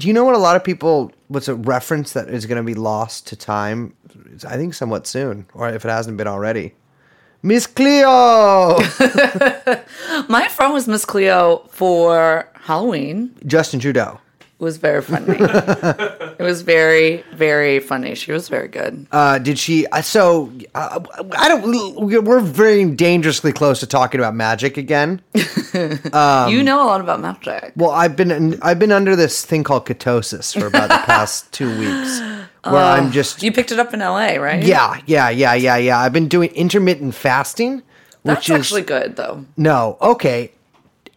do you know what a lot of people? What's a reference that is going to be lost to time? I think somewhat soon, or if it hasn't been already. Miss Cleo, My friend was Miss Cleo for Halloween. Justin Trudeau. It was very funny. it was very, very funny. She was very good. Uh, did she? Uh, so uh, I don't. We're very dangerously close to talking about magic again. Um, you know a lot about magic. Well, I've been I've been under this thing called ketosis for about the past two weeks, where I'm just You picked it up in LA, right? yeah, yeah, yeah, yeah, yeah. I've been doing intermittent fasting, That's which is actually good, though. no okay.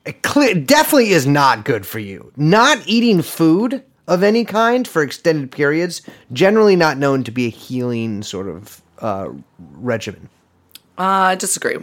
It cle definitely is not good for you. Not eating food of any kind for extended periods, generally not known to be a healing sort of uh, regimen. Uh, I disagree.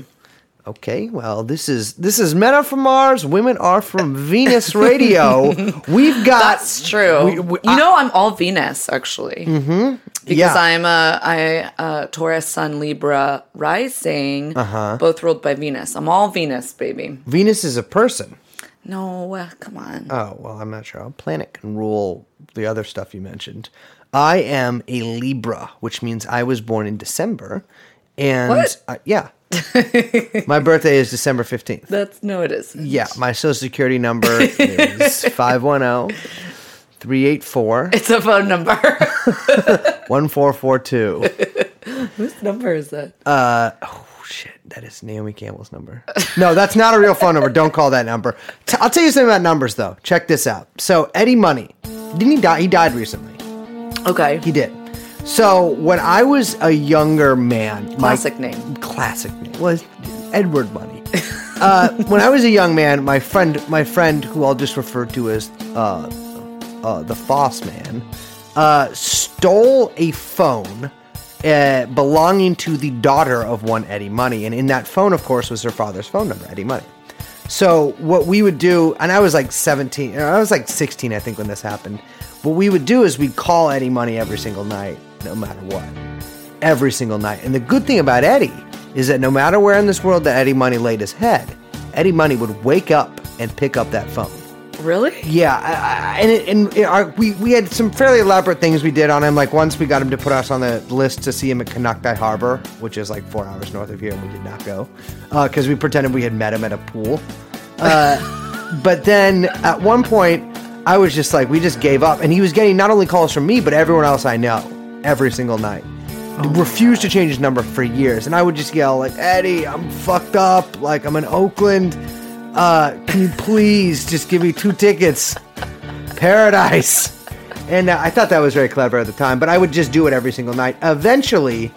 Okay, well, this is this is Men Are from Mars, Women Are from Venus Radio. We've got That's true. we- we- you know, I'm all Venus, actually. Mm-hmm. Because Yeah. I'm a, I, uh Taurus, Sun, Libra, rising, Uh-huh. both ruled by Venus. I'm all Venus, baby. Venus is a person. No, uh, come on. Oh, well, I'm not sure. A planet can rule the other stuff you mentioned. I am a Libra, which means I was born in December. And What? uh, yeah. My birthday is December 15th. That's no, it isn't. Yeah, my social security number is 510 384 It's a phone number. 1442. Whose number is it? Uh, oh shit, that is Naomi Campbell's number. No, that's not a real phone number. Don't call that number. T- I'll tell you something about numbers though. Check this out. So Eddie Money, didn't he die? He died recently. okay. He did. So when I was a younger man, my Classic name. classic name was Edward Money. uh, when I was a young man, my friend, my friend, who I'll just refer to as uh, uh, the Foss Man, uh, stole a phone uh, belonging to the daughter of one Eddie Money, and in that phone, of course, was her father's phone number, Eddie Money. So what we would do, and I was like 17, or I was like 16, I think, when this happened. What we would do is we'd call Eddie Money every single night, no matter what, every single night. And the good thing about Eddie is that no matter where in this world that Eddie Money laid his head, Eddie Money would wake up and pick up that phone. Really? Yeah, I, I, and it, and it, our, we we had some fairly elaborate things we did on him. Like once we got him to put us on the list to see him at Konocti Harbor, which is like four hours north of here, and we did not go because we pretended we had met him at a pool. Uh, but then at one point, I was just like, we just gave up, and he was getting not only calls from me but everyone else I know every single night. Refused to change his number for years, and I would just yell like, "Eddie, I'm fucked up. Like I'm in Oakland. Uh, can you please just give me two tickets? Paradise." And uh, I thought that was very clever at the time, but I would just do it every single night. Eventually,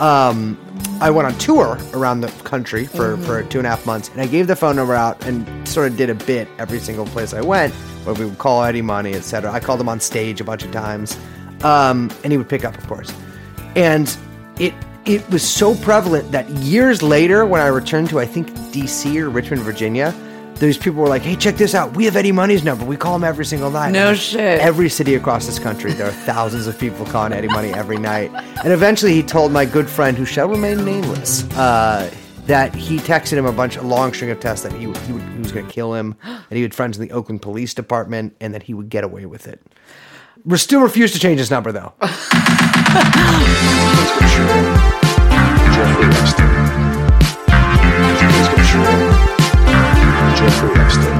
um, I went on tour around the country for, for two and a half months, and I gave the phone number out and sort of did a bit every single place I went, where we would call Eddie Money, etc. I called him on stage a bunch of times, um, and he would pick up, of course. And it it was so prevalent that years later, when I returned to I think D.C. or Richmond, Virginia, those people were like, "Hey, check this out! We have Eddie Money's number. We call him every single night." No shit. Every city across this country, there are thousands of people calling Eddie Money every night. And eventually, he told my good friend, who shall remain nameless, uh, that he texted him a bunch, a long string of tests that he, he, would, he was going to kill him, and he had friends in the Oakland Police Department, and that he would get away with it. We still refuse to change his number, though. Jeffrey Epstein.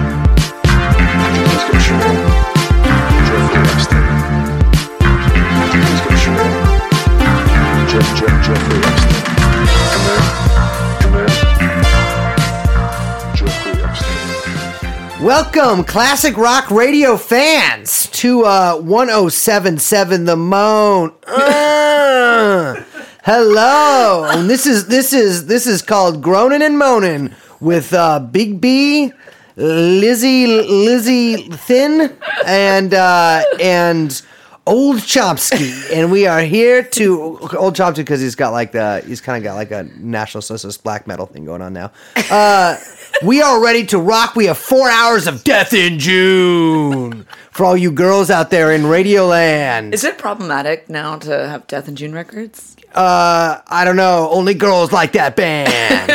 Welcome, classic rock radio fans, to uh, 1077 The Moan. Uh, hello, and this is this is this is called Groaning and Moaning with uh, Big B, Lizzie Lizzie Thin, and uh, and Old Chomsky, and we are here to Old Chomsky because he's got like the he's kind of got like a National Socialist black metal thing going on now. Uh, we are ready to rock. We have four hours of Death in June for all you girls out there in Radioland. Is it problematic now to have Death in June records? Uh, I don't know. Only girls like that band.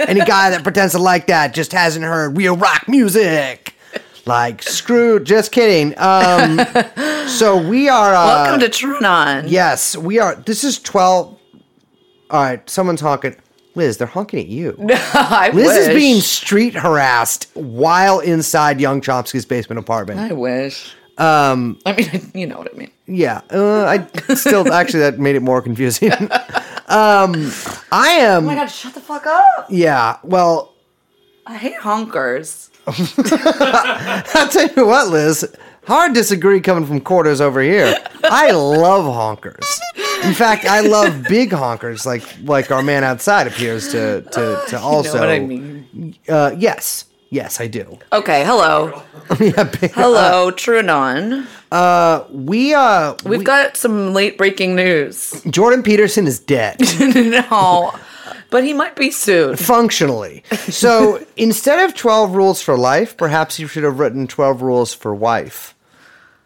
Any guy that pretends to like that just hasn't heard real rock music. Like, screw, just kidding. Um, so we are. Uh, Welcome to TrueAnon. Yes, we are. This is 12. All right, someone's honking. Liz, they're honking at you. I Liz is being street harassed while inside Young Chomsky's basement apartment. I wish. Um, I mean, you know what I mean. Yeah, uh, I still actually that made it more confusing. um, I am. Oh my god, shut the fuck up. Yeah, well, I hate honkers. I'll tell you what, Liz. Hard disagree coming from quarters over here. I love honkers. In fact, I love big honkers, like like our man outside appears to to, to also. you know what I mean. Uh, yes, yes, I do. Okay, hello. yeah, big, Hello, TrueAnon. Uh, we uh, We've we- got some late breaking news. Jordan Peterson is dead. no, but he might be soon. functionally. So instead of 12 rules for life, perhaps you should have written 12 rules for wife.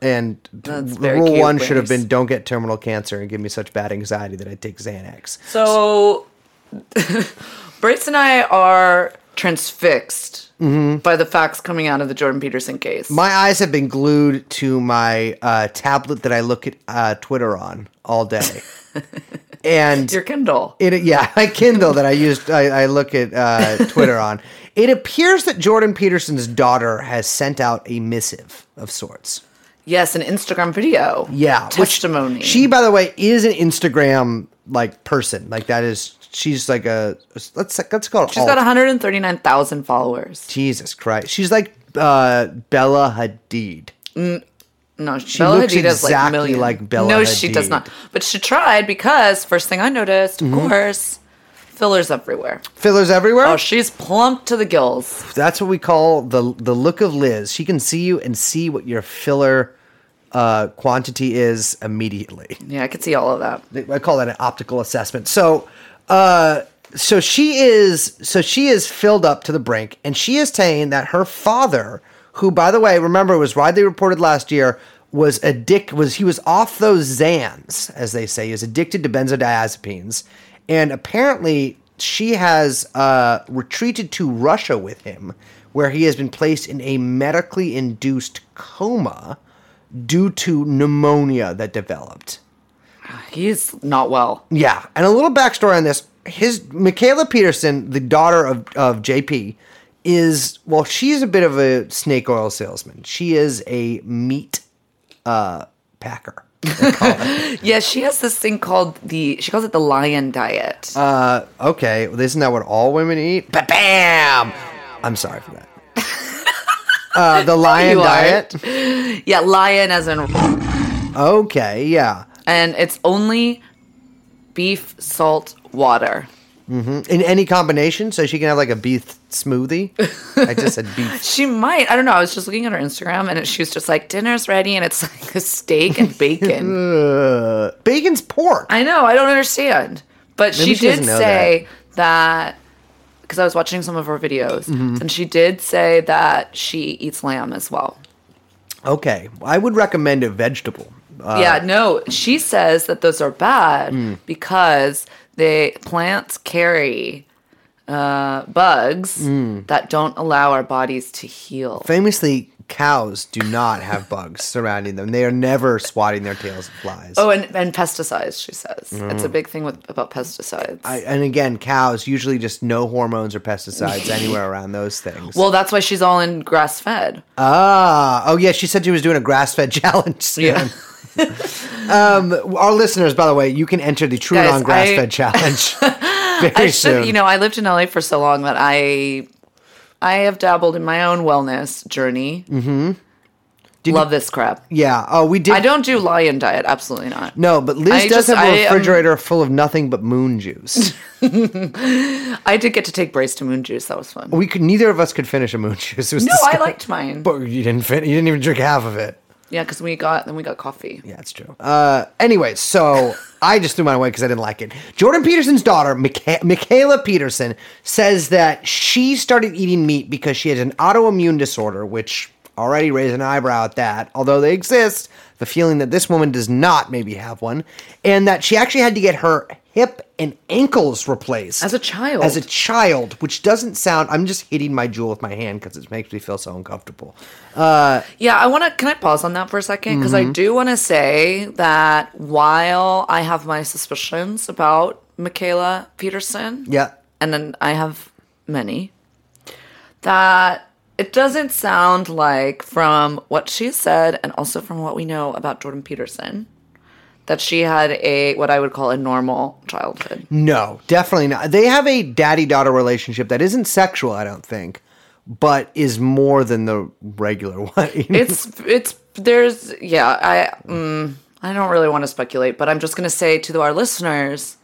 And the rule cute, one should have been don't get terminal cancer and give me such bad anxiety that I take Xanax. So, Brace and I are transfixed by the facts coming out of the Jordan Peterson case. My eyes have been glued to my uh, tablet that I look at uh, Twitter on all day. and Your Kindle. It yeah, my Kindle that I used I, I look at uh, Twitter on. It appears that Jordan Peterson's daughter has sent out a missive of sorts. Yes, an Instagram video. Yeah, which- Testimony. She, by the way, is an Instagram like person. Like that is she's like a let's let's call it. She's got 139,000 followers. Jesus Christ. She's like uh, Bella Hadid. No, she Bella looks Hadid has like exactly million. like Bella No, she does not. But she tried because first thing I noticed, of Mm-hmm. course, fillers everywhere. Fillers everywhere. Oh, she's plump to the gills. That's what we call the the look of Liz. She can see you and see what your filler uh, quantity is immediately. Yeah, I could see all of that. I call that an optical assessment. So, uh, so she is, so she is filled up to the brink, and she is saying that her father, who, by the way, remember was widely reported last year, was addict was he was off those Zans, as they say, he was addicted to benzodiazepines, and apparently she has uh, retreated to Russia with him, where he has been placed in a medically induced coma due to pneumonia that developed. He's not well. Yeah, and a little backstory on this: his Mikhaila Peterson, the daughter of of JP, is well, she's a bit of a snake oil salesman. She is a meat uh, packer. Yeah, she has this thing called the she calls it the lion diet. Uh, okay, well, isn't that what all women eat? Ba bam! I'm sorry for that. uh, the lion You diet. yeah, lion as in Okay, yeah. and it's only beef, salt, water. In any combination, so she can have like a beef smoothie. I just said beef. She might. I don't know. I was just looking at her Instagram and it, she was just like, dinner's ready. And it's like a steak and bacon. Bacon's pork. I know. I don't understand. But Maybe she, she did say that because I was watching some of her videos Mm-hmm. and she did say that she eats lamb as well. Okay, I would recommend a vegetable. Uh, yeah, no. She says that those are bad Hmm. because they plants carry uh, bugs Hmm. that don't allow our bodies to heal. famously, cows do not have bugs surrounding them. They are never swatting their tails at flies. Oh, and, and pesticides, she says. It's a big thing with about pesticides. Mm. I, and again, cows usually just no hormones or pesticides anywhere around those things. well, that's why she's all in grass fed. ah, oh yeah, she said she was doing a grass-fed challenge. Soon. Yeah. Um, our listeners, by the way, you can enter the True Guys, Non Grass-Fed challenge very I soon. should, you know, I lived in LA for so long that I I have dabbled in my own wellness journey. Mm-hmm. Love this crap. yeah. Oh, we did. I don't do lion diet. Absolutely not. No, but Liz I does just- have a am- refrigerator full of nothing but moon juice. I did get to take Brace to Moon Juice. That was fun. we could. Neither of us could finish a moon juice. It was no, I liked mine. But you didn't fin- You didn't even drink half of it. Yeah, because we got then we got coffee. Yeah, it's true. Uh, anyway, so I just threw mine away because I didn't like it. Jordan Peterson's daughter, Micha- Mikhaila Peterson, says that she started eating meat because she has an autoimmune disorder, which already raise an eyebrow at that. Although they exist, the feeling that this woman does not maybe have one, and that she actually had to get her hip and ankles replaced As a child. As a child, which doesn't sound. I'm just hitting my jewel with my hand because it makes me feel so uncomfortable. Yeah, I want to. Can I pause on that for a second? Because Mm-hmm. I do want to say that while I have my suspicions about Mikhaila Peterson, Yeah. and then I have many, that it doesn't sound like from what she said and also from what we know about Jordan Peterson that she had a what I would call a normal childhood. No, definitely not. They have a daddy daughter relationship that isn't sexual, I don't think, but is more than the regular one. It's it's there's yeah I mm, I don't really want to speculate, but I'm just gonna say to our listeners,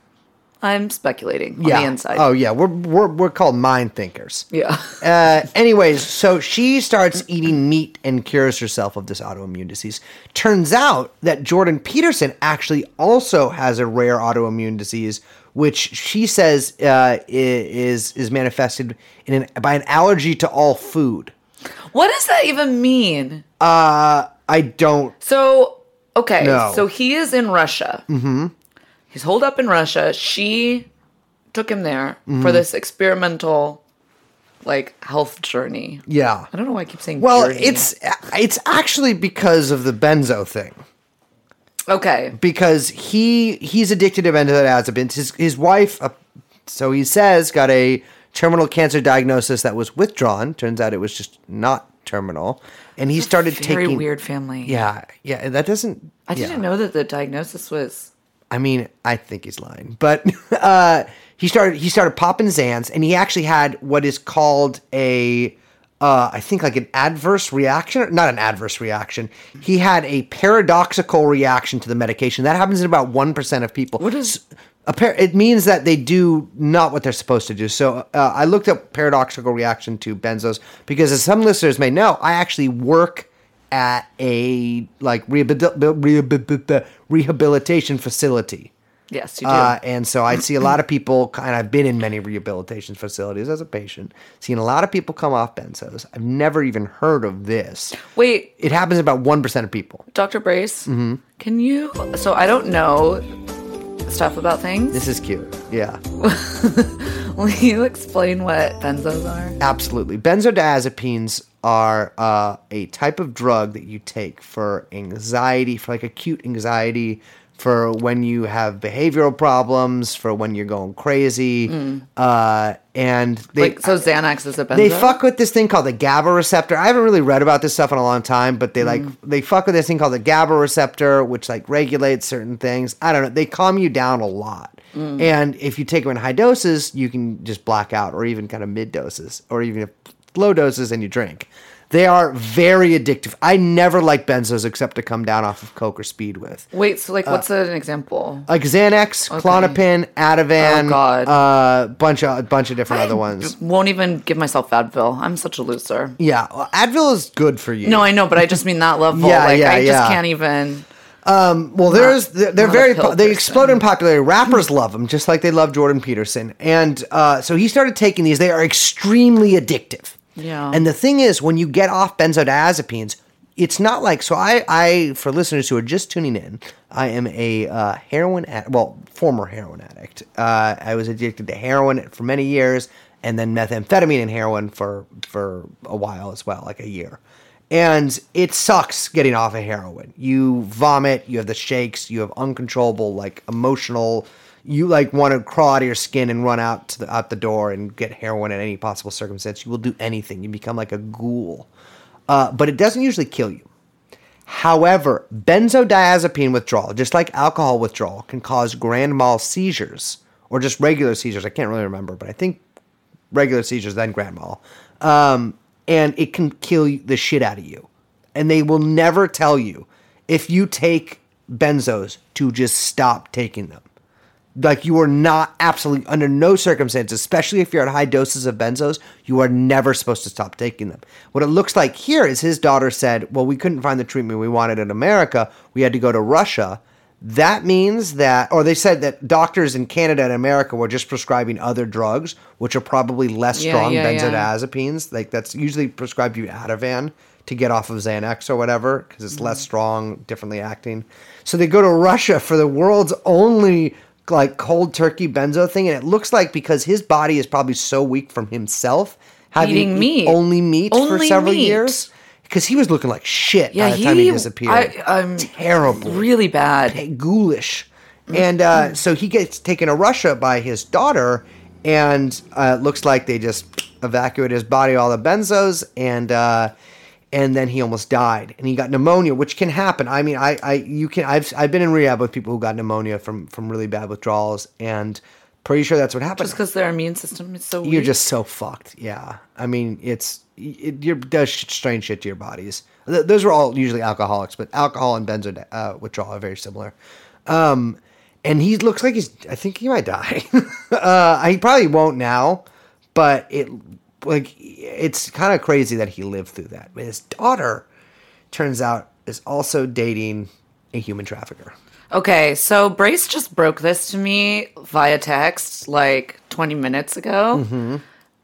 I'm speculating on yeah. the inside. Oh yeah, we're we're we're called mind thinkers. yeah. Uh, anyways, so she starts eating meat and cures herself of this autoimmune disease. Turns out that Jordan Peterson actually also has a rare autoimmune disease, which she says uh, is is manifested in an, by an allergy to all food. What does that even mean? Uh, I don't. So okay, No. so he is in Russia. Mm-hmm. He's holed up in Russia. She took him there Mm-hmm. for this experimental, like health journey. Yeah. I don't know why I keep saying. Well, journey. it's it's actually because of the benzo thing. okay. because he he's addicted to benzodiazepines. His his wife, uh, so he says, got a terminal cancer diagnosis that was withdrawn. Turns out it was just not terminal, and he started Very taking weird family. Yeah, yeah, that doesn't. I yeah. didn't know that the diagnosis was. I mean, I think he's lying, but uh, he started he started popping Zans, and he actually had what is called a, uh, I think like an adverse reaction, not an adverse reaction. He had a paradoxical reaction to the medication. That happens in about one percent of people. What is- a par- it means that they do not what they're supposed to do. So uh, I looked up paradoxical reaction to benzos because, as some listeners may know, I actually work at a like rehabil- rehabil- rehabilitation facility. Yes, you do. Uh, and so I see a lot of people, and I've been in many rehabilitation facilities as a patient, seen a lot of people come off benzos. I've never even heard of this. Wait, It happens in about 1% of people. Dr. Brace, Mm-hmm. can you? So I don't know stuff about things. This is cute. Yeah, Will you explain what benzos are? absolutely. Benzodiazepines are uh, a type of drug that you take for anxiety, for like acute anxiety, for when you have behavioral problems, for when you're going crazy. Uh, and they, like, so Xanax is a benzo. they fuck with this thing called the GABA receptor. I haven't really read about this stuff in a long time, but they like they fuck with this thing called the GABA receptor, which like regulates certain things. I don't know. They calm you down a lot, and if you take them in high doses, you can just black out, or even kind of mid doses, or even if low doses, and you drink. They are very addictive. I never like benzos except to come down off of coke or speed with. Wait, so like, Uh, what's an example? Like Xanax, Klonopin, Ativan, Oh, God. uh, bunch of a bunch of different other ones. Won't even give myself Advil. I'm such a loser. Yeah, well, Advil is good for you. No, I know, but I just mean that level. Yeah, like, yeah, I just can't even. Well, there's they're, they're not a very pill po- they person. explode in popularity. Rappers love them, just like they love Jordan Peterson. And uh, so he started taking these. They are extremely addictive. Yeah. And the thing is, when you get off benzodiazepines, it's not like so. I, I for listeners who are just tuning in, I am a uh, heroin well former heroin addict. Uh, I was addicted to heroin for many years, and then methamphetamine and heroin for for a while as well, like a year. And it sucks getting off of heroin. You vomit, you have the shakes, you have uncontrollable like emotional. You like want to crawl out of your skin and run out to the out the door and get heroin in any possible circumstance. You will do anything. You become like a ghoul. Uh, but it doesn't usually kill you. However, benzodiazepine withdrawal, just like alcohol withdrawal, can cause grand mal seizures or just regular seizures. I can't really remember, but I think regular seizures, then grand mal. Um, and it can kill the shit out of you. And they will never tell you if you take benzos to just stop taking them. Like you are not absolutely under no circumstances, especially if you're at high doses of benzos, you are never supposed to stop taking them. What it looks like here is his daughter said, "Well, we couldn't find the treatment we wanted in America. We had to go to Russia." That means that, or they said that doctors in Canada and America were just prescribing other drugs, which are probably less Yeah, strong yeah, yeah. benzodiazepines. Like that's usually prescribed you Ativan to get off of Xanax or whatever because it's less mm. strong, differently acting. So they go to Russia for the world's only like cold turkey benzo thing, and it looks like because his body is probably so weak from himself having Eating meat. only meat for several meat. years. Because he was looking like shit Yeah, by the time he disappeared. I- I'm Terrible Really bad. ghoulish. And uh, so he gets taken to Russia by his daughter, and uh, it looks like they just evacuated his body, all the benzos, and uh, and then he almost died, and he got pneumonia, which can happen. I mean, I, I you can I've I've been in rehab with people who got pneumonia from from really bad withdrawals, and pretty sure that's what happened. Just because their immune system is so weak. You're just so fucked. Yeah. I mean, it's it, it does strange shit to your bodies. Th- those are all usually alcoholics, but alcohol and benzo uh, withdrawal are very similar. Um, and he looks like he's. I think he might die. uh, he probably won't now, but it like it's kind of crazy that he lived through that. But his daughter turns out is also dating a human trafficker. Okay, so Brace just broke this to me via text like 20 minutes ago. Mm-hmm.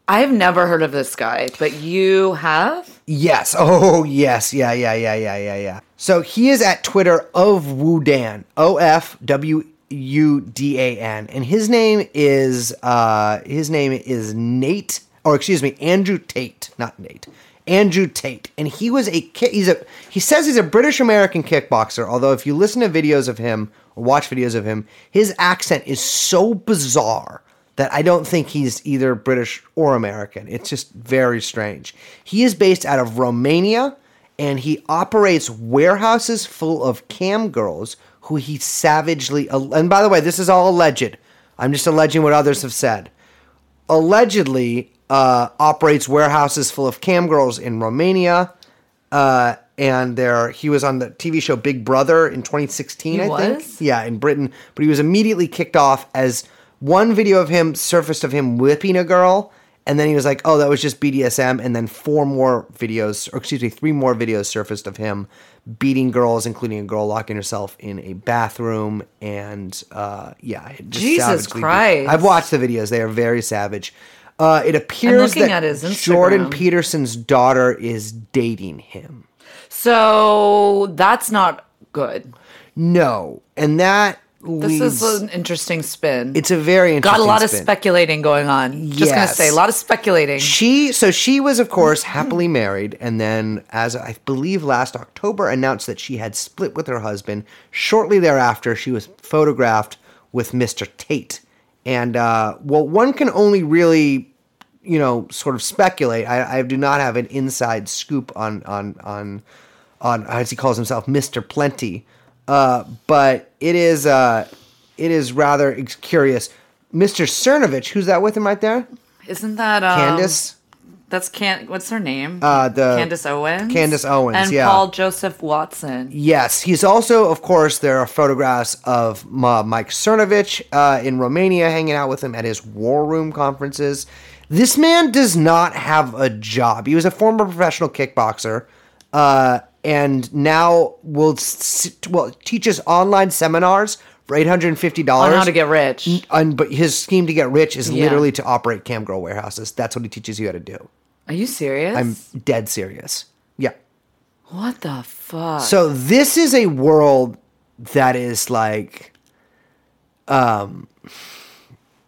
I've never heard of this guy, but you have? Yes. Oh, yes. Yeah, yeah, yeah, yeah, yeah, yeah. So he is at Twitter of Wudan. O F W U D A N. And his name is uh his name is Nate or excuse me, Andrew Tate, not Nate. Andrew Tate. And he was a he's a he says he's a British American kickboxer, although if you listen to videos of him or watch videos of him, his accent is so bizarre that I don't think he's either British or American. It's just very strange. He is based out of Romania and he operates warehouses full of cam girls who he savagely and by the way, this is all alleged. I'm just alleging what others have said. Allegedly uh, operates warehouses full of cam girls in Romania. Uh, and there he was on the TV show Big Brother in 2016, He I think. Yeah, in Britain. But he was immediately kicked off as one video of him surfaced of him whipping a girl, and then he was like, "Oh, that was just BDSM." And then four more videos, or excuse me, three more videos surfaced of him beating girls, including a girl locking herself in a bathroom, and uh, yeah, just Jesus savagely beat- Christ. I've watched the videos; they are very savage. Uh, it appears that Jordan Peterson's daughter is dating him. So that's not good. No, and that This is an interesting spin. it's a very interesting. Got a lot of speculating going on. Just gonna say, a lot of speculating. She so she was of course happily married and then as I believe last October announced that she had split with her husband. Shortly thereafter she was photographed with Mr. Tate. And uh well one can only really you know sort of speculate. I, I do not have an inside scoop on on on on as he calls himself Mr. Plenty. Uh but it is uh it is rather curious. Mr. Cernovich, who's that with him right there? Isn't that um, Candace? That's Can. What's her name? Uh, the Candace Owens. Candace Owens, and yeah. Paul Joseph Watson. Yes, he's also, of course, there are photographs of uh, Mike Cernovich uh, in Romania hanging out with him at his war room conferences. This man does not have a job. He was a former professional kickboxer, uh, and now will s- well teaches online seminars for eight hundred and fifty dollars On how to get rich. And, but his scheme to get rich is Yeah. literally to operate cam girl warehouses. That's what he teaches you how to do. Are you serious? I'm dead serious. Yeah. what the fuck? So this is a world that is like, um,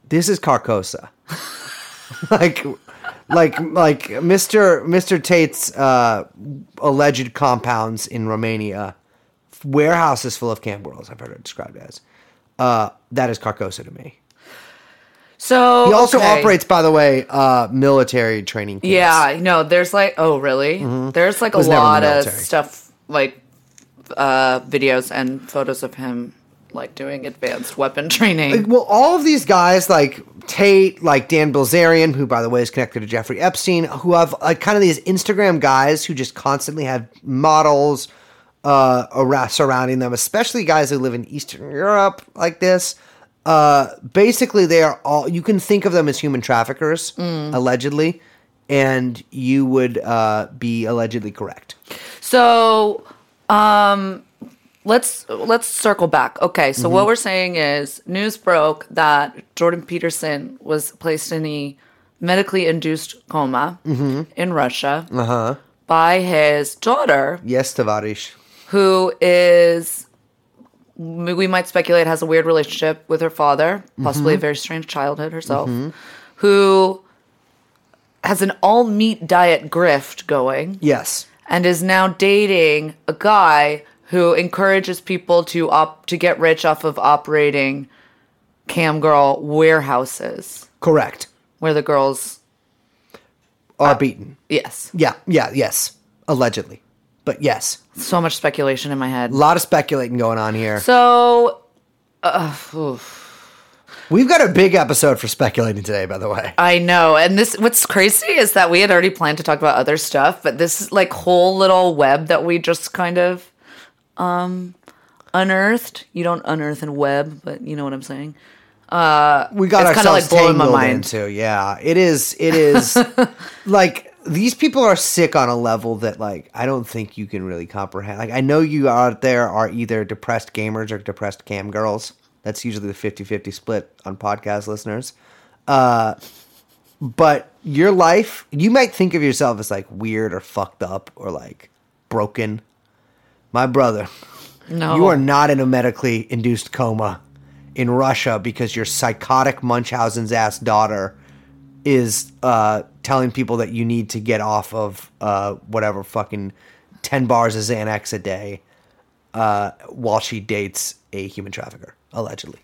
this is Carcosa, like, like, like Mr. Mr. Tate's uh, alleged compounds in Romania, warehouses full of camp girls. I've heard it described as. Uh, that is Carcosa to me. So He also okay. operates, by the way, uh, military training. Camps. Yeah, no, there's like, oh, really? There's like a lot of stuff, like uh, videos and photos of him like doing advanced weapon training. Well, all of these guys, like Tate, like Dan Bilzerian, who, by the way, is connected to Jeffrey Epstein, who have like kind of these Instagram guys who just constantly have models uh, around, surrounding them, especially guys who live in Eastern Europe like this. Uh, basically, they are all, you can think of them as human traffickers, allegedly, and you would uh, be allegedly correct. So, um, let's let's circle back. Okay, so Mm-hmm. what we're saying is news broke that Jordan Peterson was placed in a medically induced coma Mm-hmm. in Russia. Uh-huh. by his daughter, Yes, Tavarish. who is we might speculate has a weird relationship with her father, possibly a mm-hmm. very strange childhood herself, mm-hmm. who has an all meat diet grift going Yes. and is now dating a guy who encourages people to op- to get rich off of operating cam girl warehouses Correct. where the girls Are beaten. yes Yeah, yeah, yes. Allegedly. But yes. so much speculation in my head A lot of speculating going on here. so uh, oof. We've got a big episode for speculating today, by the way. I know. And this what's crazy is that we had already planned to talk about other stuff, but this like whole little web that we just kind of um unearthed. You don't unearth and web, but you know what I'm saying. we got It's kinda, ourselves like, blowing my tangled mind. into. Yeah, it is. It is like these people are sick on a level that like I don't think you can really comprehend. Like I know you out there are either depressed gamers or depressed cam girls. That's usually the 50-50 split on podcast listeners. Uh, but your life, you might think of yourself as like weird or fucked up or like broken. My brother, No. you are not in a medically induced coma in Russia because your psychotic Munchausen's ass daughter is uh, telling people that you need to get off of uh, whatever fucking 10 bars of Xanax a day uh, while she dates a human trafficker, allegedly.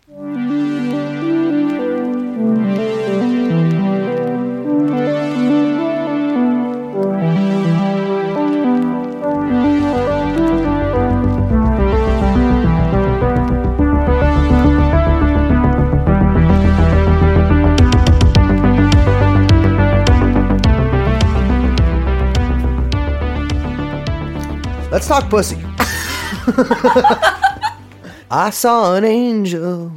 Let's talk pussy. I saw an angel.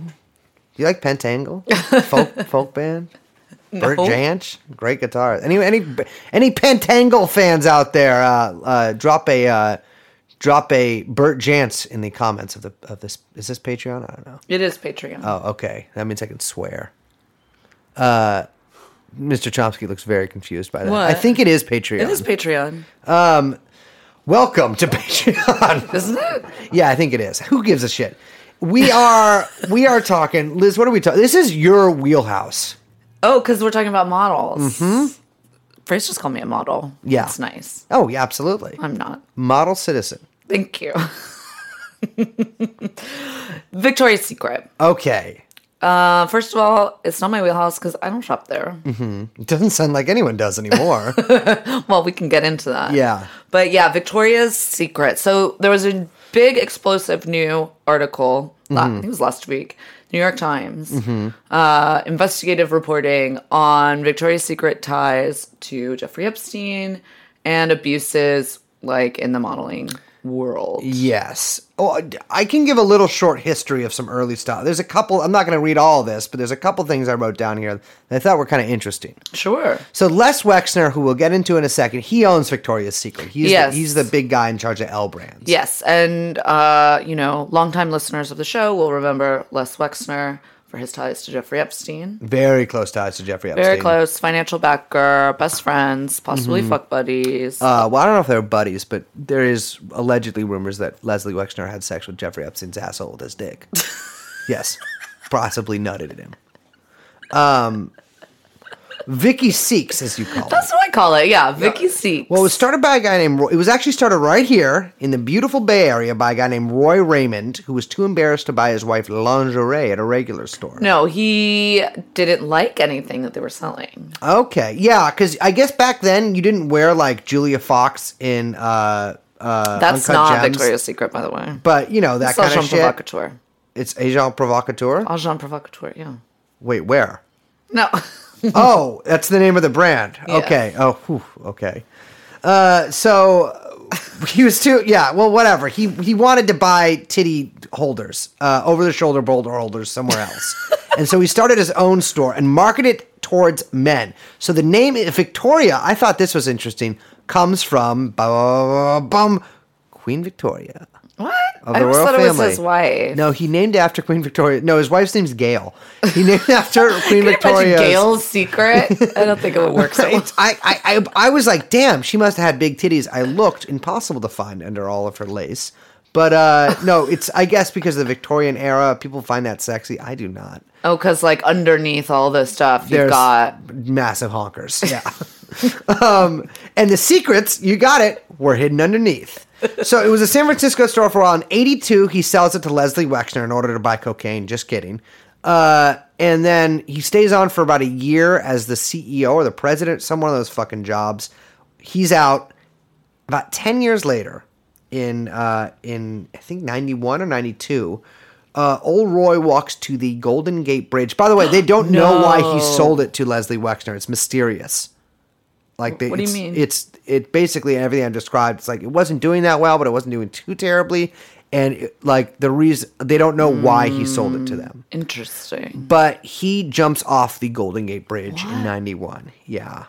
You like Pentangle? folk folk band? Bert No. Jansch, great guitar. Any any any Pentangle fans out there? Uh, uh, drop a uh, drop a Bert Jansch in the comments of the of this. Is this Patreon? I don't know. It is Patreon. Oh, okay. That means I can swear. Uh, Mr. Chomsky looks very confused by that. I think it is Patreon. It is Patreon, Welcome to Patreon. isn't it? Yeah, I think it is. Who gives a shit? We are we are talking, Liz. What are we talking? This is your wheelhouse. Oh, because we're talking about models. Mm-hmm. Grace just called me a model. Yeah. It's nice. Oh, yeah, absolutely. I'm not. Model citizen. Thank you. Victoria's Secret. Okay, Uh, first of all, it's not my wheelhouse because I don't shop there. it doesn't sound like anyone does anymore. Well, we can get into that. Yeah. But yeah, Victoria's Secret. So there was a big explosive new article, la- I think it was last week, New York Times, uh, investigative reporting on Victoria's Secret ties to Jeffrey Epstein and abuses like in the modeling world. yes. Oh, I can give a little short history of some early stuff. There's a couple. I'm not going to read all this, but there's a couple things I wrote down here that I thought were kind of interesting. Sure. So Les Wexner, who we'll get into in a second, he owns Victoria's Secret. He's Yes. the, he's the big guy in charge of L brands. Yes, and uh, you know, longtime listeners of the show will remember Les Wexner for his ties to Jeffrey Epstein. Very close ties to Jeffrey Epstein. Very close, financial backer, best friends, possibly fuck buddies. Mm-hmm. Uh, well, I don't know if they're buddies, but there is allegedly rumors that Leslie Wexner had sex with Jeffrey Epstein's asshole with his dick. yes, possibly nutted at him. Um, Vicky Seeks, as you call it. That's what I call it. Yeah, Vicky Seeks. Well, it was started by a guy named. Roy, it was actually started right here in the beautiful Bay Area by a guy named Roy Raymond, who was too embarrassed to buy his wife lingerie at a regular store. no, he didn't like anything that they were selling. Okay, yeah, because I guess back then you didn't wear like Julia Fox in uh, uh, That's not Gems, Victoria's Secret, by the way. but you know that It's kind of shit. Provocateur. It's agent provocateur. Agent Provocateur, yeah. Wait, where? No. oh, that's the name of the brand. Yeah. Okay. Oh, whew, okay. Uh, so he was too. Yeah. Well, whatever. He he wanted to buy titty holders, uh, over the shoulder boulder holders somewhere else, and so he started his own store and marketed it towards men. So the name Victoria, I thought this was interesting, comes from bum, Queen Victoria. What? Of I the always royal thought it was family. his wife. No, he named after Queen Victoria. No, his wife's name's Gail. He named after Queen Can you imagine Victoria. Gail's secret? I don't think it would work so well. I, I, I, I was like, damn, she must have had big titties. I looked, impossible to find under all of her lace. But uh, no, it's I guess because of the Victorian era, people find that sexy. I do not. Oh, because like underneath all this stuff, you've There's got massive honkers. Yeah. um, and the secrets, you got it, were hidden underneath. So it was a San Francisco store for a while. In 82, he sells it to Leslie Wexner in order to buy cocaine. Just kidding. Uh, and then he stays on for about a year as the CEO or the president, some one of those fucking jobs. He's out about 10 years later in uh, in I think 91 or 92. Uh, old Roy walks to the Golden Gate Bridge. By the way, they don't know why he sold it to Leslie Wexner. It's mysterious. Like they, What do you it's, mean? It's it basically everything I've described. It's like it wasn't doing that well, but it wasn't doing too terribly. And it, like the reason they don't know why he sold it to mm, them, interesting. but he jumps off the Golden Gate Bridge in '91. Yeah.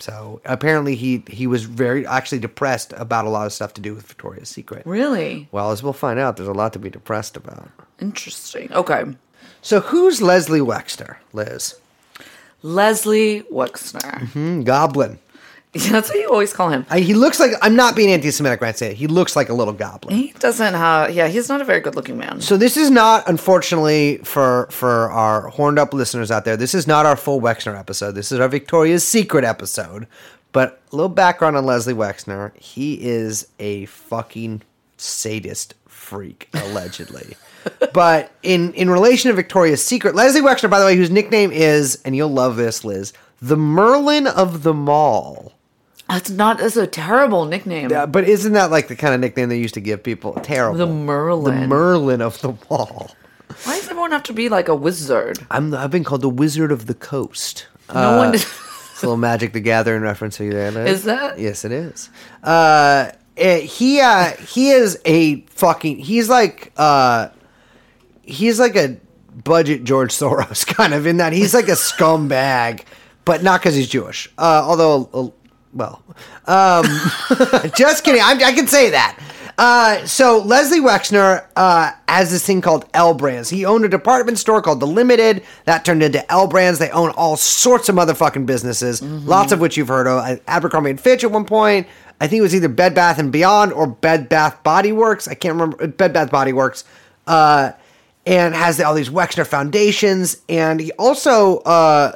So apparently he he was very actually depressed about a lot of stuff to do with Victoria's Secret. Really Well, as we'll find out, there's a lot to be depressed about. interesting. Okay, So who's Leslie Wexner, Liz? Leslie Wexner. Hmm, Goblin. That's what you always call him. I, he looks like I'm not being anti-Semitic when I say it. He looks like a little goblin. He doesn't have. Yeah, he's not a very good-looking man. So this is not, unfortunately, for for our horned up listeners out there. This is not our full Wexner episode. This is our Victoria's Secret episode. But a little background on Leslie Wexner. He is a fucking sadist freak, allegedly. but in in relation to Victoria's Secret, Leslie Wexner, by the way, whose nickname is, and you'll love this, Liz, the Merlin of the Mall. That's not. That's a terrible nickname. Uh, but isn't that like the kind of nickname they used to give people? Terrible. The Merlin. The Merlin of the Mall. Why does everyone have to be like a wizard? I'm I've been called the Wizard of the Coast. No one. It's a little Magic the Gathering reference you there. Liz. Is that? Yes, it is. Uh, eh, he uh, he is a fucking. He's like uh, he's like a budget George Soros kind of in that he's like a scumbag, but not because he's Jewish. Uh, although, uh, well, um, just kidding. I'm, I can say that. Uh, so Leslie Wexner uh, has this thing called L Brands. He owned a department store called The Limited that turned into L Brands. They own all sorts of motherfucking businesses, lots of which you've heard of. Uh, Abercrombie and Fitch at one point. I think it was either Bed Bath and Beyond or Bed Bath Body Works. I can't remember. Bed Bath Body Works. Uh, and has all these Wexner foundations. And he also, uh,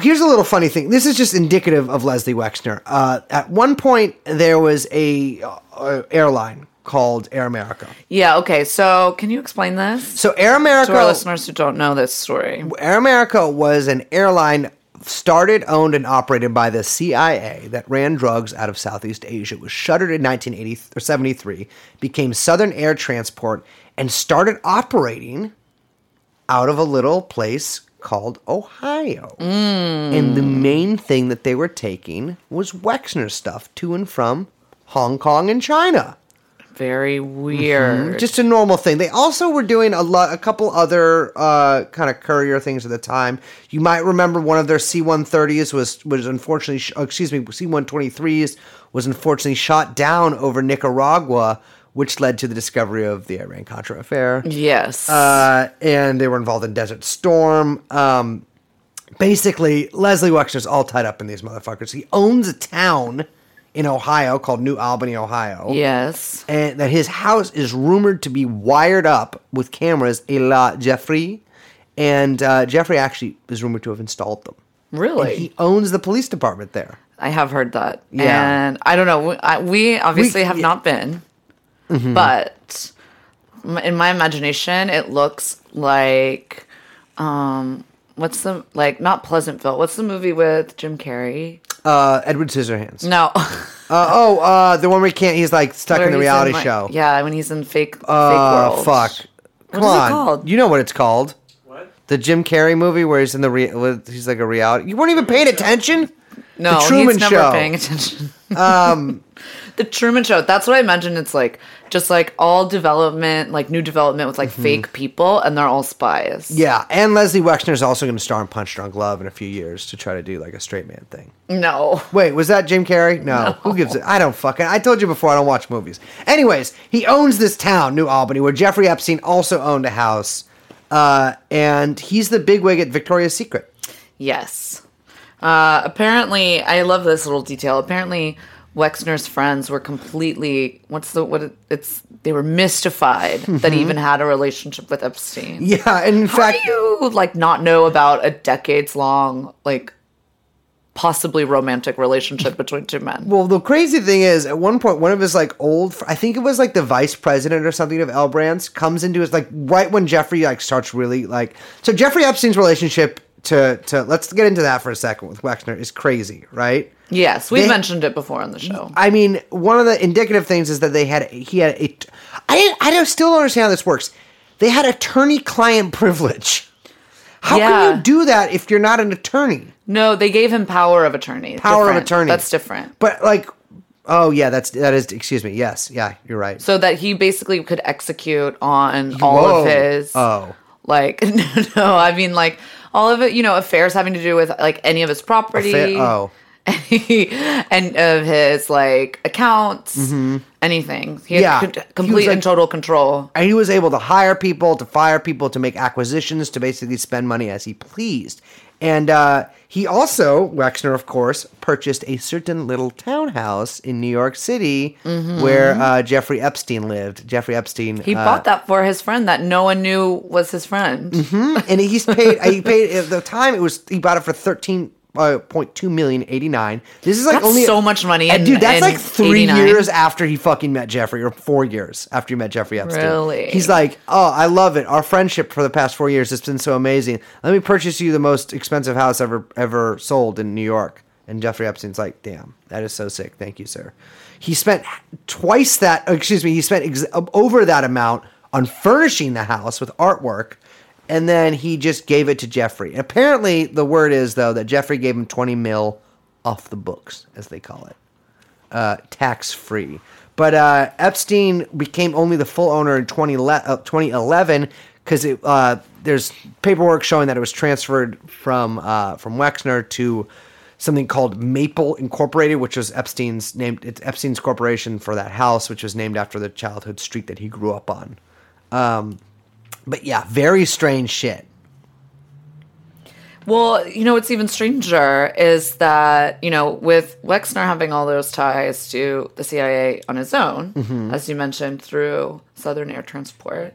here's a little funny thing. This is just indicative of Leslie Wexner. Uh, at one point, there was a uh, airline called Air America. Yeah. Okay. So, can you explain this So Air America, to our listeners who don't know this story? Air America was an airline started, owned, and operated by the CIA that ran drugs out of Southeast Asia. It was shuttered in 1973, became Southern Air Transport, and started operating out of a little place called Ohio. Mm. And the main thing that they were taking was Wexner stuff to and from Hong Kong and China. Very weird. Just a normal thing. They also were doing a lot, a couple other uh, kind of courier things at the time. You might remember one of their C-130s was was unfortunately, sh- uh, excuse me, C-123s was unfortunately shot down over Nicaragua, which led to the discovery of the Iran Contra affair. yes. Uh, and they were involved in Desert Storm. Um, basically, Leslie Wexner's all tied up in these motherfuckers. He owns a town in Ohio called New Albany, Ohio yes. and that his house is rumored to be wired up with cameras a la Jeffrey, and uh, Jeffrey actually is rumored to have installed them. Really? And he owns the police department there. I have heard that. Yeah. And I don't know. We, I, we obviously We- have yeah. not been, but in my imagination, it looks like, um, what's the, like, not Pleasantville. What's the movie with Jim Carrey? Uh, Edward Scissorhands. No. Uh, oh, uh, the one where he can't. He's like stuck Where in the he's reality like- show. Yeah, when he's in fake, fake Uh, world. fuck. Come is it on. called? You know what it's called? What? The Jim Carrey movie where he's in the re- with- he's like a reality. You weren't even paying attention. No, The Truman he's never Show. paying attention. Um, the Truman Show. That's what I mentioned. It's like just like all development, like new development with like fake people, and they're all spies. Yeah, and Leslie Wexner is also going to star in Punch Drunk Love in a few years to try to do like a straight man thing. No. Wait, was that Jim Carrey? No. Who gives it? I don't fucking. I told you before I don't watch movies. Anyways, he owns this town, New Albany, where Jeffrey Epstein also owned a house, uh, and he's the bigwig at Victoria's Secret. Yes. Uh, apparently, I love this little detail. Apparently, Wexner's friends were completely what's the what it's they were mystified that he mm-hmm. even had a relationship with Epstein. Yeah, and in How fact, do you like not know about a decades long like possibly romantic relationship between two men? Well, the crazy thing is, at one point, one of his like old, I think it was like the vice president or something of L Brands comes into his like right when Jeffrey like starts really like. So Jeffrey Epstein's relationship to to let's get into that for a second with Wexner is crazy, right? yes, we've They- mentioned it before on the show. I mean, one of the indicative things is that they had he had a. I didn't, I don't still don't understand how this works. They had attorney-client privilege. How Yeah. can you do that if you're not an attorney? No, they gave him power of attorney. Power of attorney. That's different. But like, oh yeah, that's that is. Excuse me. Yes, yeah, you're right. So that he basically could execute on all Whoa. of his Oh. like no, no, I mean like all of it, you know, affairs having to do with like any of his property. Affair- oh. and of his like accounts, anything. He had Mm-hmm. Yeah. was, complete like- and total control. and he was able to hire people, to fire people, to make acquisitions, to basically spend money as he pleased. And uh, he also, Wexner, of course, purchased a certain little townhouse in New York City where uh, Jeffrey Epstein lived. Jeffrey Epstein. He uh, bought that for his friend that no one knew was his friend. and he's paid. he paid at the time. It was he bought it for thirteen. Uh, 0.2 million 89 this is like That's only so much money and dude that's in like three 89. years after he fucking met jeffrey or four years after he met jeffrey epstein. Really? he's like oh i love it. Our friendship for the past four years has been so amazing. Let me purchase you the most expensive house ever ever sold in new york. And jeffrey epstein's like damn that is so sick. Thank you sir. He spent twice that excuse me he spent ex- over that amount on furnishing the house with artwork and then he just gave it to Jeffrey. And Apparently, the word is though that Jeffrey gave him twenty mil off the books, as they call it, uh, tax free. But uh, Epstein became only the full owner in 2011 uh, 2011 because uh, there's paperwork showing that it was transferred from uh, from Wexner to something called Maple Incorporated, which was Epstein's named. It's Epstein's corporation for that house, which was named after the childhood street that he grew up on. Um, but yeah, very strange shit. Well, you know what's even stranger is that, you know, with Wexner having all those ties to the CIA on his own, Mm-hmm. as you mentioned, through Southern Air Transport.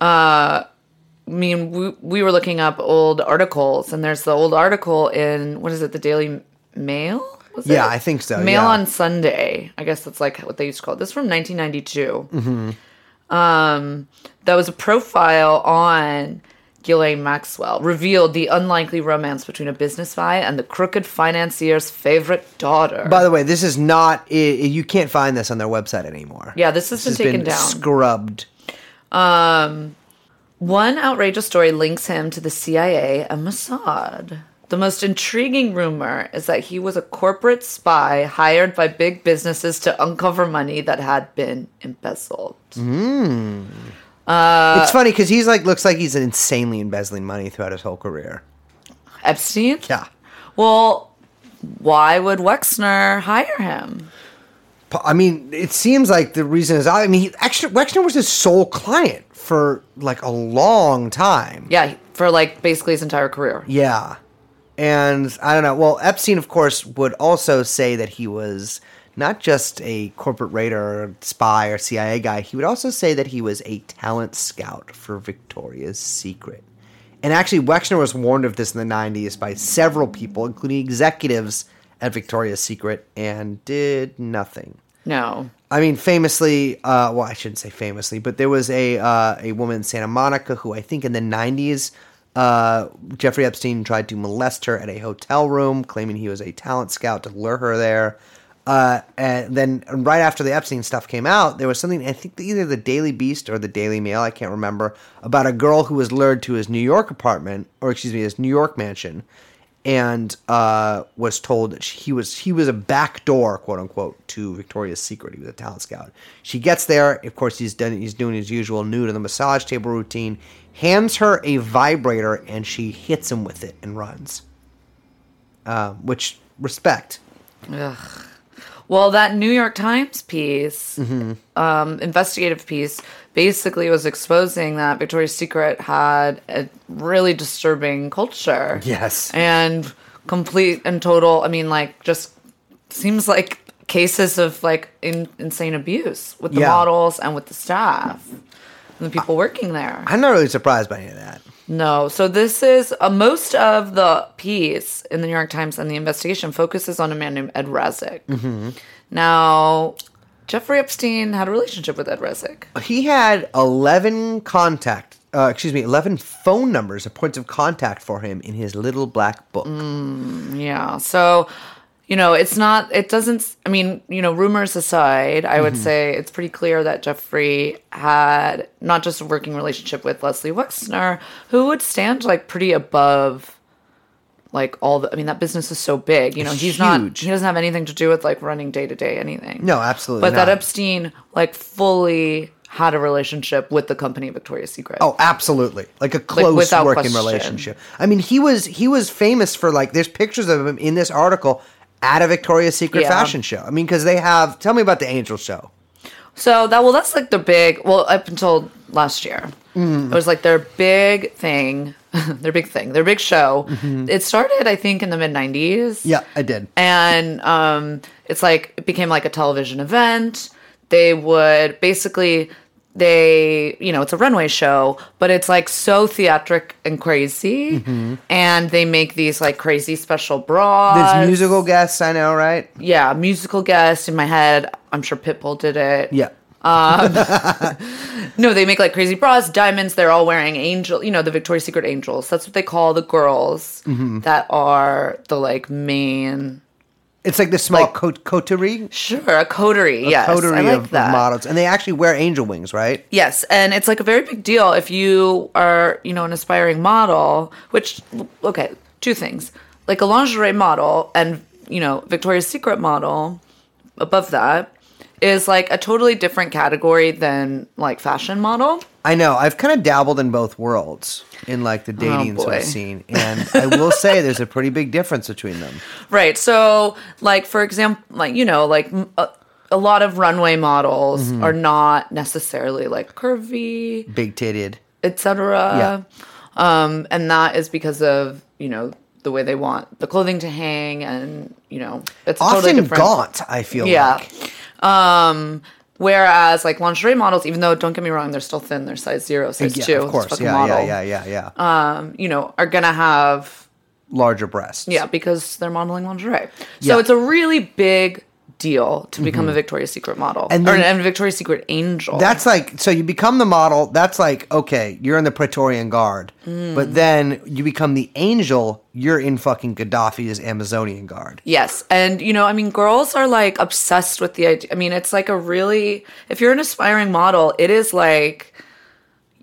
Uh, I mean, we, we were looking up old articles, and there's the old article in, what is it, the Daily Mail? Was Yeah? I think so, Mail yeah. on Sunday. I guess that's like what they used to call it. This is from 1992 um, that was a profile on Ghislaine Maxwell, revealed the unlikely romance between a business spy and the crooked financier's favorite daughter. By the way, this is not. you can't find this on their website anymore. yeah, this has been has taken been down. scrubbed. One outrageous story links him to the CIA and Mossad. The most intriguing rumor is that he was a corporate spy hired by big businesses to uncover money that had been embezzled. Hmm. it's funny because he's like looks like he's insanely embezzling money throughout his whole career. Epstein? Yeah. Well, why would Wexner hire him? I mean, it seems like the reason is I mean, he, actually, Wexner was his sole client for like a long time. Yeah, for like basically his entire career. Yeah. And I don't know. Well, Epstein, of course, would also say that he was not just a corporate raider or spy or CIA guy. He would also say that he was a talent scout for Victoria's Secret. And actually, Wexner was warned of this in the 90s by several people, including executives at Victoria's Secret, and did nothing. No. I mean, famously, uh, well, I shouldn't say famously, but there was a uh, a woman in Santa Monica who I think in the '90s, uh, Jeffrey Epstein tried to molest her at a hotel room, claiming he was a talent scout to lure her there. Uh, and then right after the Epstein stuff came out, there was something I think either the Daily Beast or the Daily Mail, I can't remember, about a girl who was lured to his New York apartment, or excuse me, his New York mansion, and uh, was told that he was he was a backdoor, quote unquote, to Victoria's Secret. He was a talent scout. She gets there. Of course, he's done. He's doing his usual nude on the massage table routine. Hands her a vibrator, and she hits him with it and runs. Uh, which respect. Well, that New York Times piece, Mm-hmm. um, investigative piece, basically was exposing that Victoria's Secret had a really disturbing culture. Yes. And complete and total, I mean, like, just seems like cases of like in, insane abuse with the Yeah. models and with the staff and the people working there. I'm not really surprised by any of that. No. So this is uh, most of the piece in the New York Times and the investigation focuses on a man named Ed Razek. Mm-hmm. Now, Jeffrey Epstein had a relationship with Ed Razek. He had 11 contact, uh, excuse me, 11 phone numbers of points of contact for him in his little black book. Yeah. So, you know, it's not, it doesn't, I mean, you know, rumors aside, I Mm-hmm. would say it's pretty clear that Jeffrey had not just a working relationship with Leslie Wexner, who would stand like pretty above like all the, I mean, that business is so big, you know, he's not, he doesn't have anything to do with like running day to day anything. No, absolutely But that. Epstein like fully had a relationship with the company Victoria's Secret. Oh, absolutely. Like a close without working question. relationship. I mean, he was he was famous for like there's pictures of him in this article at a Victoria's Secret Yeah. fashion show. I mean, cuz they have Tell me about the Angel show. So that well, that's like the big well up until last year. Mm. It was like their big thing, their big thing, their big show. It started, I think, in the mid '90s. Mm-hmm. Yeah, I did. and um, it's like it became like a television event. They would basically they you know it's a runway show but it's like so theatric and crazy Mm-hmm. and they make these like crazy special bras There's musical guests, I know, right? yeah musical guests in my head i'm sure pitbull did it Yeah. no, they make like crazy bras, diamonds. They're all wearing angel, you know, the Victoria's Secret angels. That's what they call the girls Mm-hmm. that are the like main. It's like the small Like- cote- coterie, Sure, a coterie. yes, coterie I like of, of models, and they actually wear angel wings, right? Yes, and it's like a very big deal if you are, you know, an aspiring model. Which, okay, two things: like a lingerie model and you know Victoria's Secret model. Above that is like a totally different category than like fashion model. I know. I've kind of dabbled in both worlds in like the dating sort of scene, and I will say there's a pretty big difference between them. Right. So, like for example, like you know, like a lot of runway models Mm-hmm. are not necessarily like curvy, Big titted. etc. Yeah. Um, and that is because of you know the way they want the clothing to hang, and you know it's a Often totally different. gaunt, I feel Yeah. like. Um, whereas like lingerie models, even though don't get me wrong, they're still thin. They're size zero, size Yeah, two. of course. Yeah, model. yeah, yeah, yeah, yeah. Um, you know, are gonna have Larger breasts. Yeah, because they're modeling lingerie. So Yeah. It's a really big deal to become a Victoria's Secret model And or then- a Victoria's Secret angel. That's like so you become the model. That's like okay, you're in the Praetorian Guard, Mm. but then you become the angel. You're in fucking Gaddafi's Amazonian Guard. yes, and you know, I mean, girls are like obsessed with the idea. I mean, it's like a really if you're an aspiring model, it is like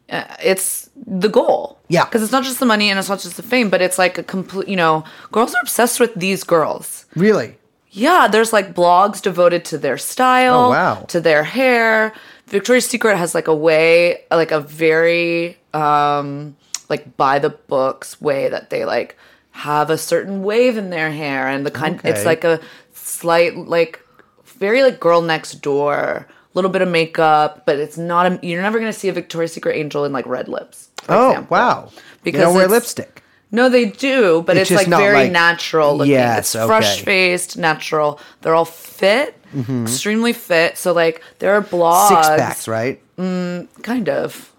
uh, it's the goal. Yeah. because it's not just the money and it's not just the fame, but it's like a complete. You know, girls are obsessed with these girls. Really? Yeah, there's like blogs devoted to their style, Oh, wow. to their hair. Victoria's Secret has like a way, like a very um like by the books way that they like have a certain wave in their hair and the kind Okay. it's like a slight like very like girl next door, little bit of makeup, but it's not a you're never going to see a Victoria's Secret angel in like red lips. Oh example. wow! Because they don't wear lipstick. No, they do, but It's it's, like very like- natural looking. Yes, it's okay. fresh faced, natural. They're all fit, Mm-hmm. extremely fit. So like there are blogs, Six packs, right? kind of,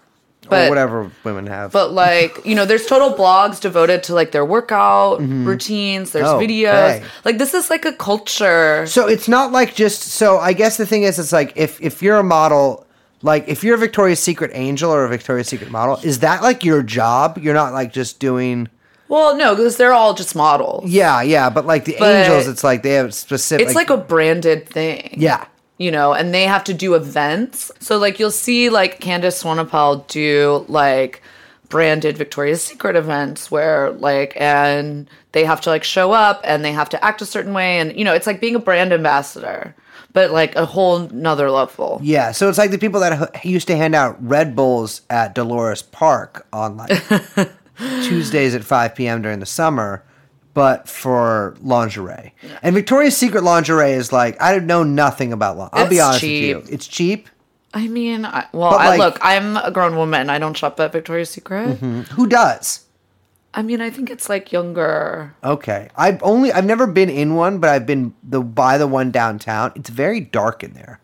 or whatever women have. but like you know, there's total blogs devoted to like their workout routines. There's Oh, videos. okay. Like this is like a culture. So it's not like just so. I guess the thing is, it's like if if you're a model, like if you're a Victoria's Secret angel or a Victoria's Secret model, is that like your job? You're not like just doing. Well, no, because they're all just models. Yeah, yeah, but like the But angels, it's like they have specific. It's like a branded thing. yeah. you know, and they have to do events. So like you'll see like Candace Swanepoel do like branded Victoria's Secret events where like and they have to like show up and they have to act a certain way and you know it's like being a brand ambassador but like a whole nother level. Yeah, so it's like the people that h- used to hand out Red Bulls at Dolores Park on like Tuesdays at 5 p.m. during the summer, but for lingerie. And Victoria's Secret lingerie is like, I know nothing about lingerie. I'll be It's honest cheap. with you. It's cheap. I mean, I, well, But, I like- look, I'm a grown woman. I don't shop at Victoria's Secret. Mm-hmm. Who does? I mean, I think it's like younger. Okay. I've only, I've never been in one, but I've been the by the one downtown. It's very dark in there.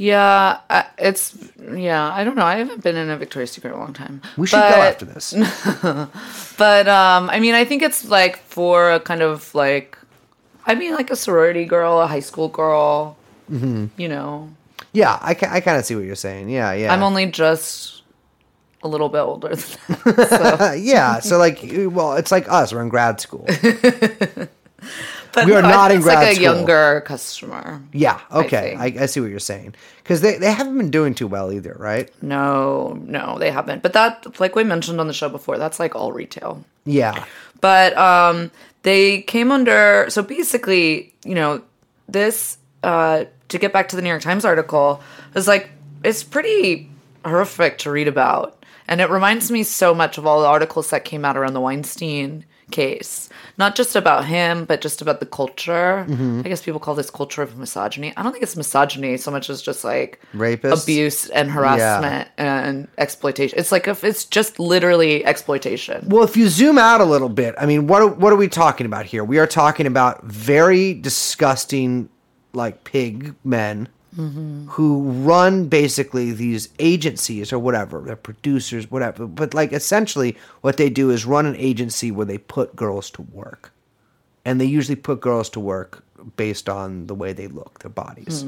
Yeah, I- it's yeah. I don't know. I haven't been in a Victoria's Secret in a long time. We should But- go after this. But um, I mean, I think it's like for a kind of like, I mean, like a sorority girl, a high school girl. Mm-hmm. You know, yeah, I, I kind of see what you're saying. Yeah, yeah. I'm only just a little bit older than that. Uh, yeah, so like, well, it's like us. We're in grad school. But We are no, not in it's grad like a school. younger customer. Yeah. Okay. I, think. I, see what you're saying because they, they haven't been doing too well either, right? No, no, they haven't. But that, like we mentioned on the show before, that's like all retail. Yeah. But um, they came under. So basically, you know, this uh, to get back to the New York Times article is like it's pretty horrific to read about, and it reminds me so much of all the articles that came out around the Weinstein case. Not just about him, but just about the culture. Mm-hmm. I guess people call this culture of misogyny. I don't think it's misogyny so much as just like Rapists? abuse and harassment and exploitation. It's like if it's just literally exploitation. Well, if you zoom out a little bit, I mean, what are, what are we talking about here? We are talking about very disgusting, like pig men who run basically these agencies or whatever. They're producers, whatever. But like essentially, what they do is run an agency where they put girls to work, and they usually put girls to work based on the way they look, their bodies,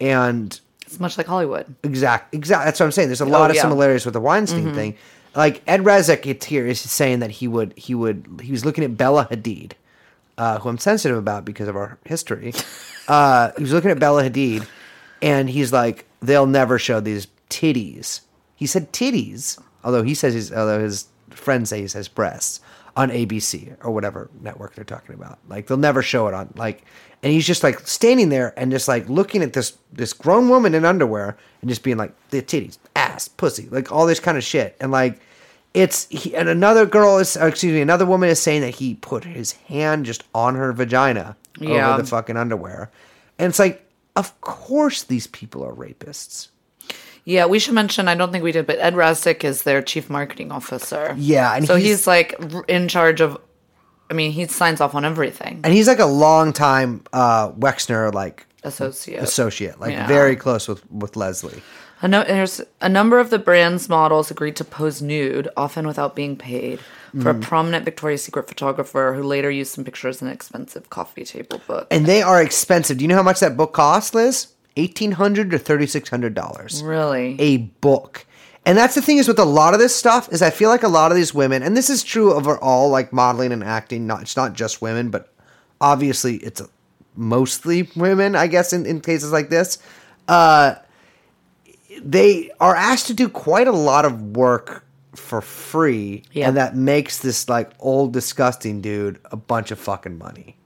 and It's much like Hollywood. Exact, exact. That's what I'm saying. There's a lot of yeah. similarities with the Weinstein thing. Like Ed Razek, it's here is saying that he would, he would, he was looking at Bella Hadid, uh, who I'm sensitive about because of our history. Uh, he was looking at Bella Hadid, and he's like, they'll never show these titties. He said titties, although he says his, although his friends say he says breasts on ABC or whatever network they're talking about. Like they'll never show it on like, and he's just like standing there and just like looking at this this grown woman in underwear and just being like the titties, ass, pussy, like all this kind of shit, and like. It's he, and another girl is excuse me another woman is saying that he put his hand just on her vagina Yeah. over the fucking underwear, and it's like of course these people are rapists. Yeah, we should mention. I don't think we did, but Ed Razek is their chief marketing officer. Yeah, and so he's- he's, like in charge of. I mean, he signs off on everything. And he's like a long time uh, Wexner like Associate. associate, like Yeah. very close with with Leslie. A no, there's a number of the brand's models agreed to pose nude, often without being paid, for Mm. a prominent Victoria's Secret photographer who later used some pictures in an expensive coffee table book. And they are expensive. Do you know how much that book costs, Liz? Eighteen hundred to thirty six hundred dollars. really? A book. And that's the thing is with a lot of this stuff is I feel like a lot of these women, and this is true overall, like modeling and acting. Not it's not just women, but obviously it's mostly women. I guess in, in cases like this, uh, they are asked to do quite a lot of work for free, Yeah. and that makes this like old disgusting dude a bunch of fucking money.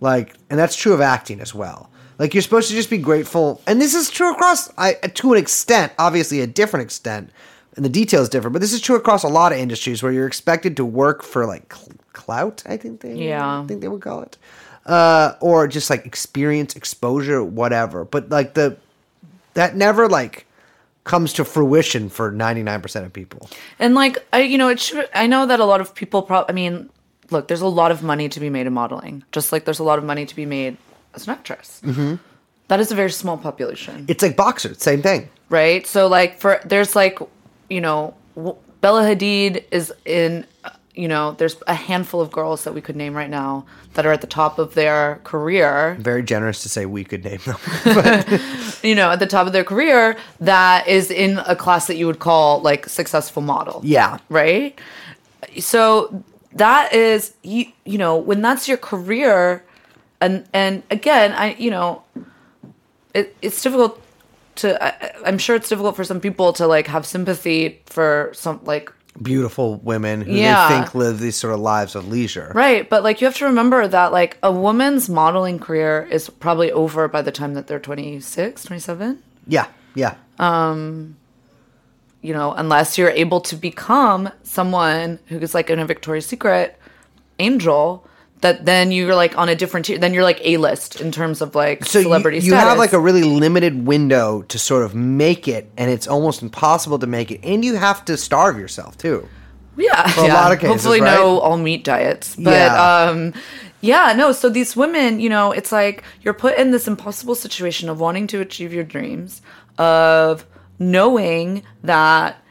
Like, and that's true of acting as well. Like, you're supposed to just be grateful, and this is true across, I, to an extent, obviously a different extent, and the details differ. But this is true across a lot of industries where you're expected to work for like cl- clout. I think they, Yeah. I think they would call it, uh, or just like experience, exposure, whatever. But like the that never like comes to fruition for 99% of people. And like I, you know, it should. I know that a lot of people. Pro- I mean, look, there's a lot of money to be made in modeling, just like there's a lot of money to be made as an actress. Mm-hmm. is a very small population, It's like boxers, same thing. right? So like for there's like, you know, Bella Hadid is in. You know, there's a handful of girls that we could name right now that are at the top of their career. Very generous to say we could name them. You know, at the top of their career that is in a class that you would call like successful model. yeah. right? So that is you you know when that's your career, and and again I you know, it, it's difficult to I, I'm sure it's difficult for some people to like have sympathy for some like beautiful women who Yeah. they think live these sort of lives of leisure. Right, but like you have to remember that like a woman's modeling career is probably over by the time that they're 26, 27. Yeah, yeah. Um You know, unless you're able to become someone who is like in a Victoria's Secret angel, that then you're like on a different tier. Then you're like A list in terms of like so you, celebrity you status. have like a really limited window to sort of make it, and it's almost impossible to make it, and you have to starve yourself too. yeah, a yeah. lot of cases, Hopefully, right? no all meat diets, but Yeah. um, yeah, no. So these women, you know, it's like you're put in this impossible situation of wanting to achieve your dreams, of knowing that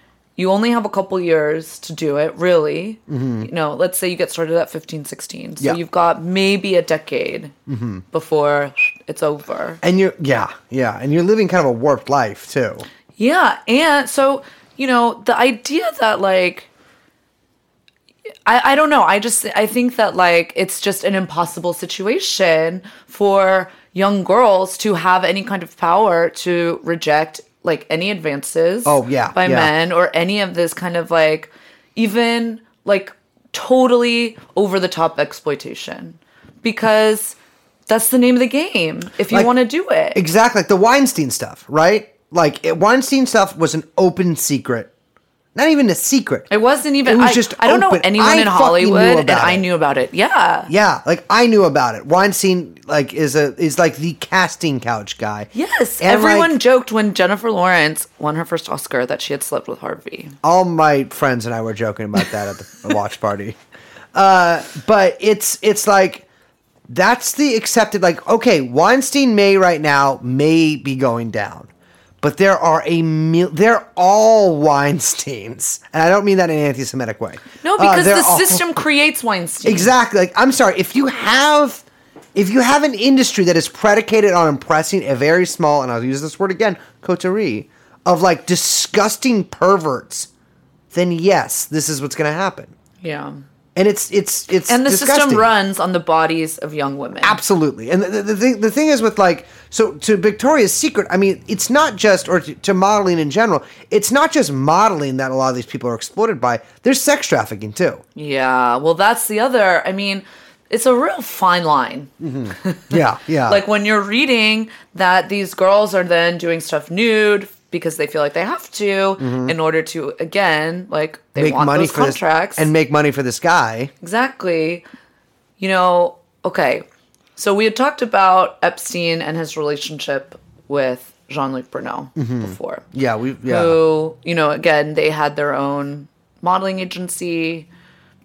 you only have a couple years to do it. Really, you know, let's say you get started at 15, 16, so Mm-hmm. Yeah. you've got maybe a decade Mm-hmm. before it's over. And you're yeah, yeah, and you're living kind of a warped life too. Yeah, and so you know the idea that like I I don't know. I just I think that like it's just an impossible situation for young girls to have any kind of power to reject like any advances Oh, yeah, by yeah. men or any of this kind of like even like totally over the top exploitation because that's the name of the game if you Like, want to do it. Exactly, like the Weinstein stuff, right? Like it, Weinstein stuff was an open secret, not even a secret. It wasn't even. It was I, just I don't know anyone I in Hollywood, and about I knew about it. Yeah. Yeah, like I knew about it. Weinstein like is a is like the casting couch guy. Yes. And, Everyone like, joked when Jennifer Lawrence won her first Oscar that she had slept with Harvey. all my friends and I were joking about that at the watch party. Uh, but it's it's like that's the accepted like okay, Weinstein may right now may be going down. But there are a mil- they're all Weinsteins. And I don't mean that in an anti-Semitic way. No, Uh, because they're the all- system creates Weinstein. Exactly. Like I'm sorry, if you have if you have an industry that is predicated on impressing a very small, and I'll use this word again, coterie of like disgusting perverts, then yes, this is what's going to happen. Yeah. And it's it's it's And the disgusting. system runs on the bodies of young women. Absolutely. And the, the, the, thing, the thing is with like, so to Victoria's Secret, I mean, it's not just, or to, to modeling in general, it's not just modeling that a lot of these people are exploited by. There's sex trafficking too. Yeah. Well, that's the other. I mean, it's a real fine line. Mm-hmm. Yeah, yeah. like when you're reading that these girls are then doing stuff nude because they feel like they have to in order to again like they Mm-hmm. make want money those for contracts this, and make money for this guy. exactly you know okay so we had talked about epstein and his relationship with jean-luc brunel before Yeah, we Mm-hmm. yeah. who you know again they had their own modeling agency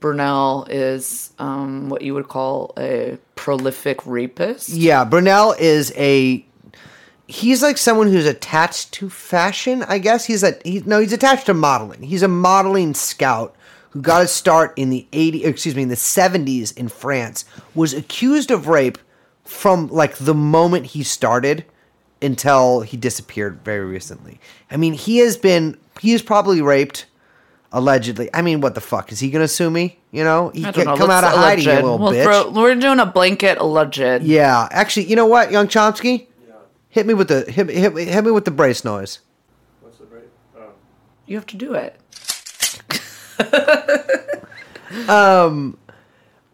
brunel is um, what you would call a prolific rapist Yeah, Brunel is a he's like someone who's attached to fashion, I guess. He's a he, no, he's attached to modeling. He's a modeling scout who got his start in the 80 excuse me, in the 70s in France. Was accused of rape from like the moment he started until he disappeared very recently. I mean, he has been he is probably raped allegedly. I mean, what the fuck? Is he going to sue me? You know? He can know. come out of let's hiding, you little We'll bitch. throw- we're doing a blanket alleged. Yeah, actually, you know what, Young Chomsky? Hit me with the hit, hit, me- hit me with the brace noise. What's the brace? Oh. You have to do it. um,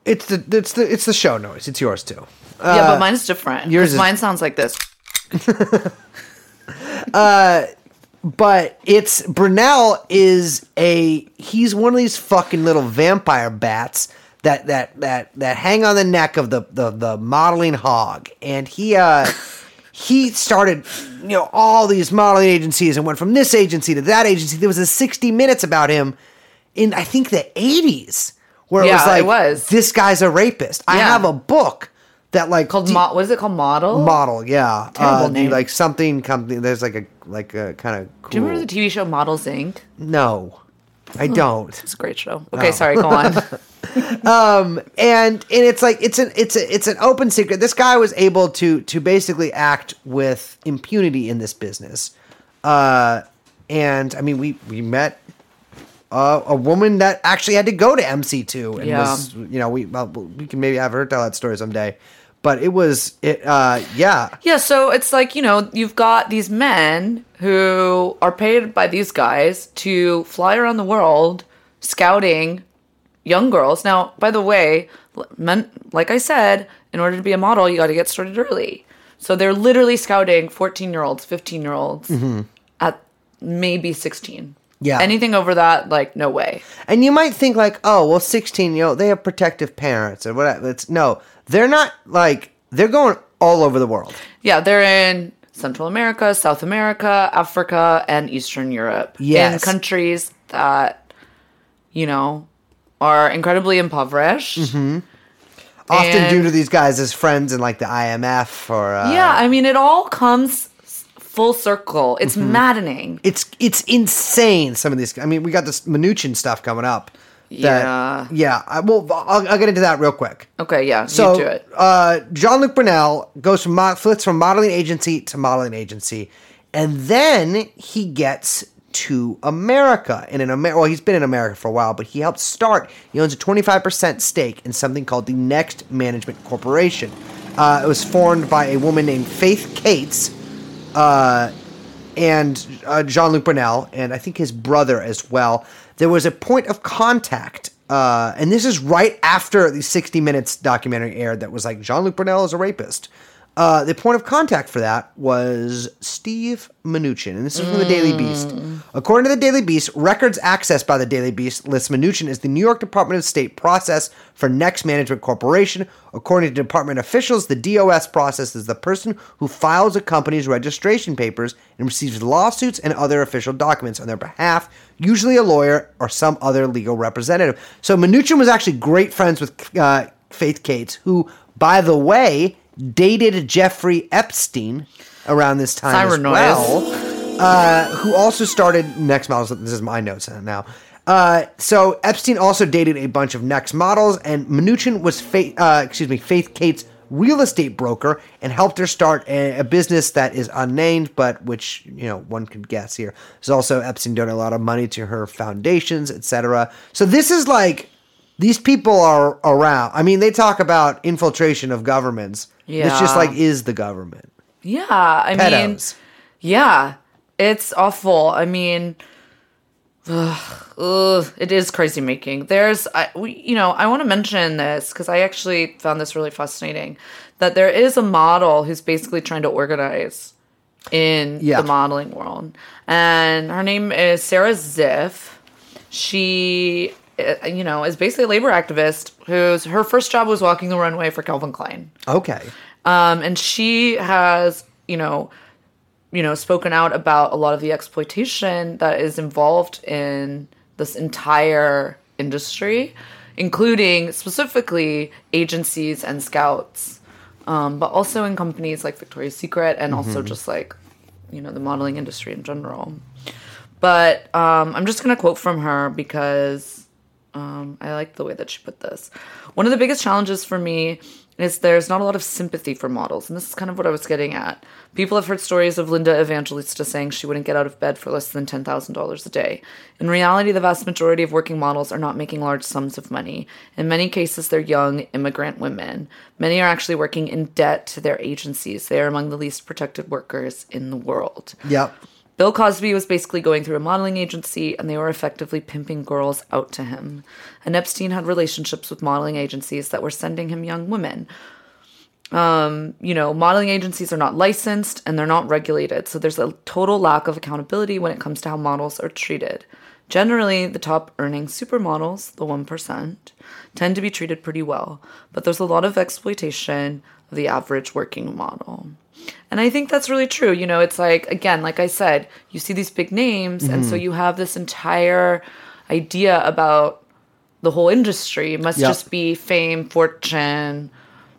It's the it's the it's the show noise. It's yours too. yeah, but mine's different. Yours is- mine sounds like this. uh, But it's Brunel is a he's one of these fucking little vampire bats that that that that hang on the neck of the the, the modeling hog, and he uh he started you know all these modeling agencies and went from this agency to that agency. There was a sixty minutes about him in I think the eighties where it was like it was. this guy's a rapist. I have a book that like Called de- mo- what is it called? Model. model yeah Terrible uh, name. like something company there's like a like a kind of cool Do you remember the TV show Models Inc? no i don't It's a great show. Okay, sorry, go on. um, and and it's like it's an it's a, it's an open secret this guy was able to to basically act with impunity in this business uh and i mean we we met uh, a woman that actually had to go to MC2 and Yeah. was you know we well, we can maybe have her tell that story someday but it was it uh yeah yeah, so it's like, you know, you've got these men who are paid by these guys to fly around the world scouting young girls. Now, by the way, men, like I said, in order to be a model, you got to get started early. So they're literally scouting 14 year olds, 15 year olds at maybe 16. Yeah. Anything over that, like, no way. And you might think like, oh, well, sixteen, you know, they have protective parents or whatever. It's no, they're not like they're going all over the world. Yeah, they're in Central America, South America, Africa, and Eastern Europe. Yes. In countries that, you know, are incredibly impoverished. Mm-hmm. Often And- due to these guys as friends in like the IMF or uh, Yeah, I mean, it all comes full circle. It's Mm-hmm. maddening. It's it's insane. Some of these. I mean, we got this Mnuchin stuff coming up. that- Yeah. yeah. I, well, I'll, I'll get into that real quick. Okay, yeah, So, you do it. uh, Jean Luc Brunel goes from mo- flits from modeling agency to modeling agency, and then he gets to America. And in America, well, he's been in America for a while, but he helped start. He owns a twenty five percent stake in something called the Next Management Corporation. Uh, it was formed by a woman named Faith Kates uh, and uh, Jean Luc Brunel, and I think his brother as well. There was a point of contact, uh, and this is right after the 60 Minutes documentary aired that was like Jean Luc Brunel is a rapist. Uh, the point of contact for that was Steve Mnuchin, and this is from the Daily Beast. According to the Daily Beast, records accessed by the Daily Beast lists Mnuchin as the New York Department of State process for Next Management Corporation. According to department officials, the DOS process is the person who files a company's registration papers and receives lawsuits and other official documents on their behalf, usually a lawyer or some other legal representative. So Mnuchin was actually great friends with uh, Faith Kates, who, by the way, dated Jeffrey Epstein around this time as Siren noise. well uh, who also started Next Models. This is my notes now. Uh, so Epstein also dated a bunch of Next models, and Mnuchin was Faith, uh, excuse me, Faith Kate's real estate broker, and helped her start a, a business that is unnamed, but which you know one could guess here. There's also Epstein donated a lot of money to her foundations, etc. So this is like these people are around. I mean, they talk about infiltration of governments. It's just like is the government Yeah, I mean, yeah, it's awful. I mean, ugh, ugh, it is crazy making. There's, I, we, you know, I want to mention this because I actually found this really fascinating. That there is a model who's basically trying to organize in Yeah. the modeling world, and her name is Sarah Ziff. She, uh, you know, is basically a labor activist whose her first job was walking the runway for Calvin Klein. Okay. Um, and she has, you know, you know, spoken out about a lot of the exploitation that is involved in this entire industry, including specifically agencies and scouts, um, but also in companies like Victoria's Secret and also just like, you know, the modeling industry in general. But um, I'm just going to quote from her because um, I like the way that she put this. One of the biggest challenges for me is there's not a lot of sympathy for models. And this is kind of what I was getting at. People have heard stories of Linda Evangelista saying she wouldn't get out of bed for less than $10,000 a day. In reality, the vast majority of working models are not making large sums of money. In many cases, they're young immigrant women. Many are actually working in debt to their agencies. They are among the least protected workers in the world. Yep. Bill Cosby was basically going through a modeling agency and they were effectively pimping girls out to him. And Epstein had relationships with modeling agencies that were sending him young women. Um, you know, modeling agencies are not licensed and they're not regulated, so there's a total lack of accountability when it comes to how models are treated. Generally, the top earning supermodels, the 1%, tend to be treated pretty well, but there's a lot of exploitation of the average working model. And I think that's really true. You know, it's like, again, like I said, you see these big names, and so mm-hmm. you have this entire idea about the whole industry. It must Yep. just be fame, fortune,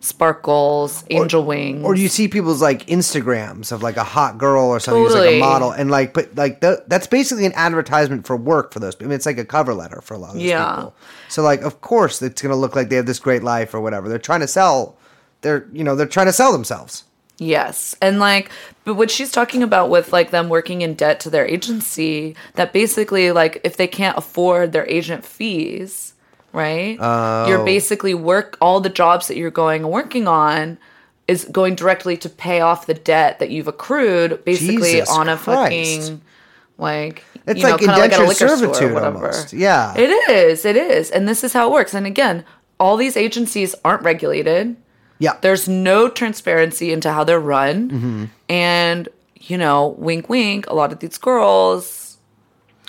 sparkles, angel wings. Or you see people's like Instagrams of like a hot girl or something who's like a model and like but like th- that's basically an advertisement for work for those people. I mean, it's like a cover letter for a lot of those Yeah. people. So like of course it's gonna look like they have this great life or whatever. They're trying to sell they're you know, they're trying to sell themselves. Yes. And like, but what she's talking about with like them working in debt to their agency, that basically, like, if they can't afford their agent fees, right? You're Oh. basically work, all the jobs that you're going working on is going directly to pay off the debt that you've accrued basically Jesus on a Christ. fucking Like It's you know, like like a indentured or servitude whatever. almost. Yeah. It is. It is. And this is how it works. And again, all these agencies aren't regulated. Yeah. There's no transparency into how they're run. Mm-hmm. And, you know, wink, wink, a lot of these girls.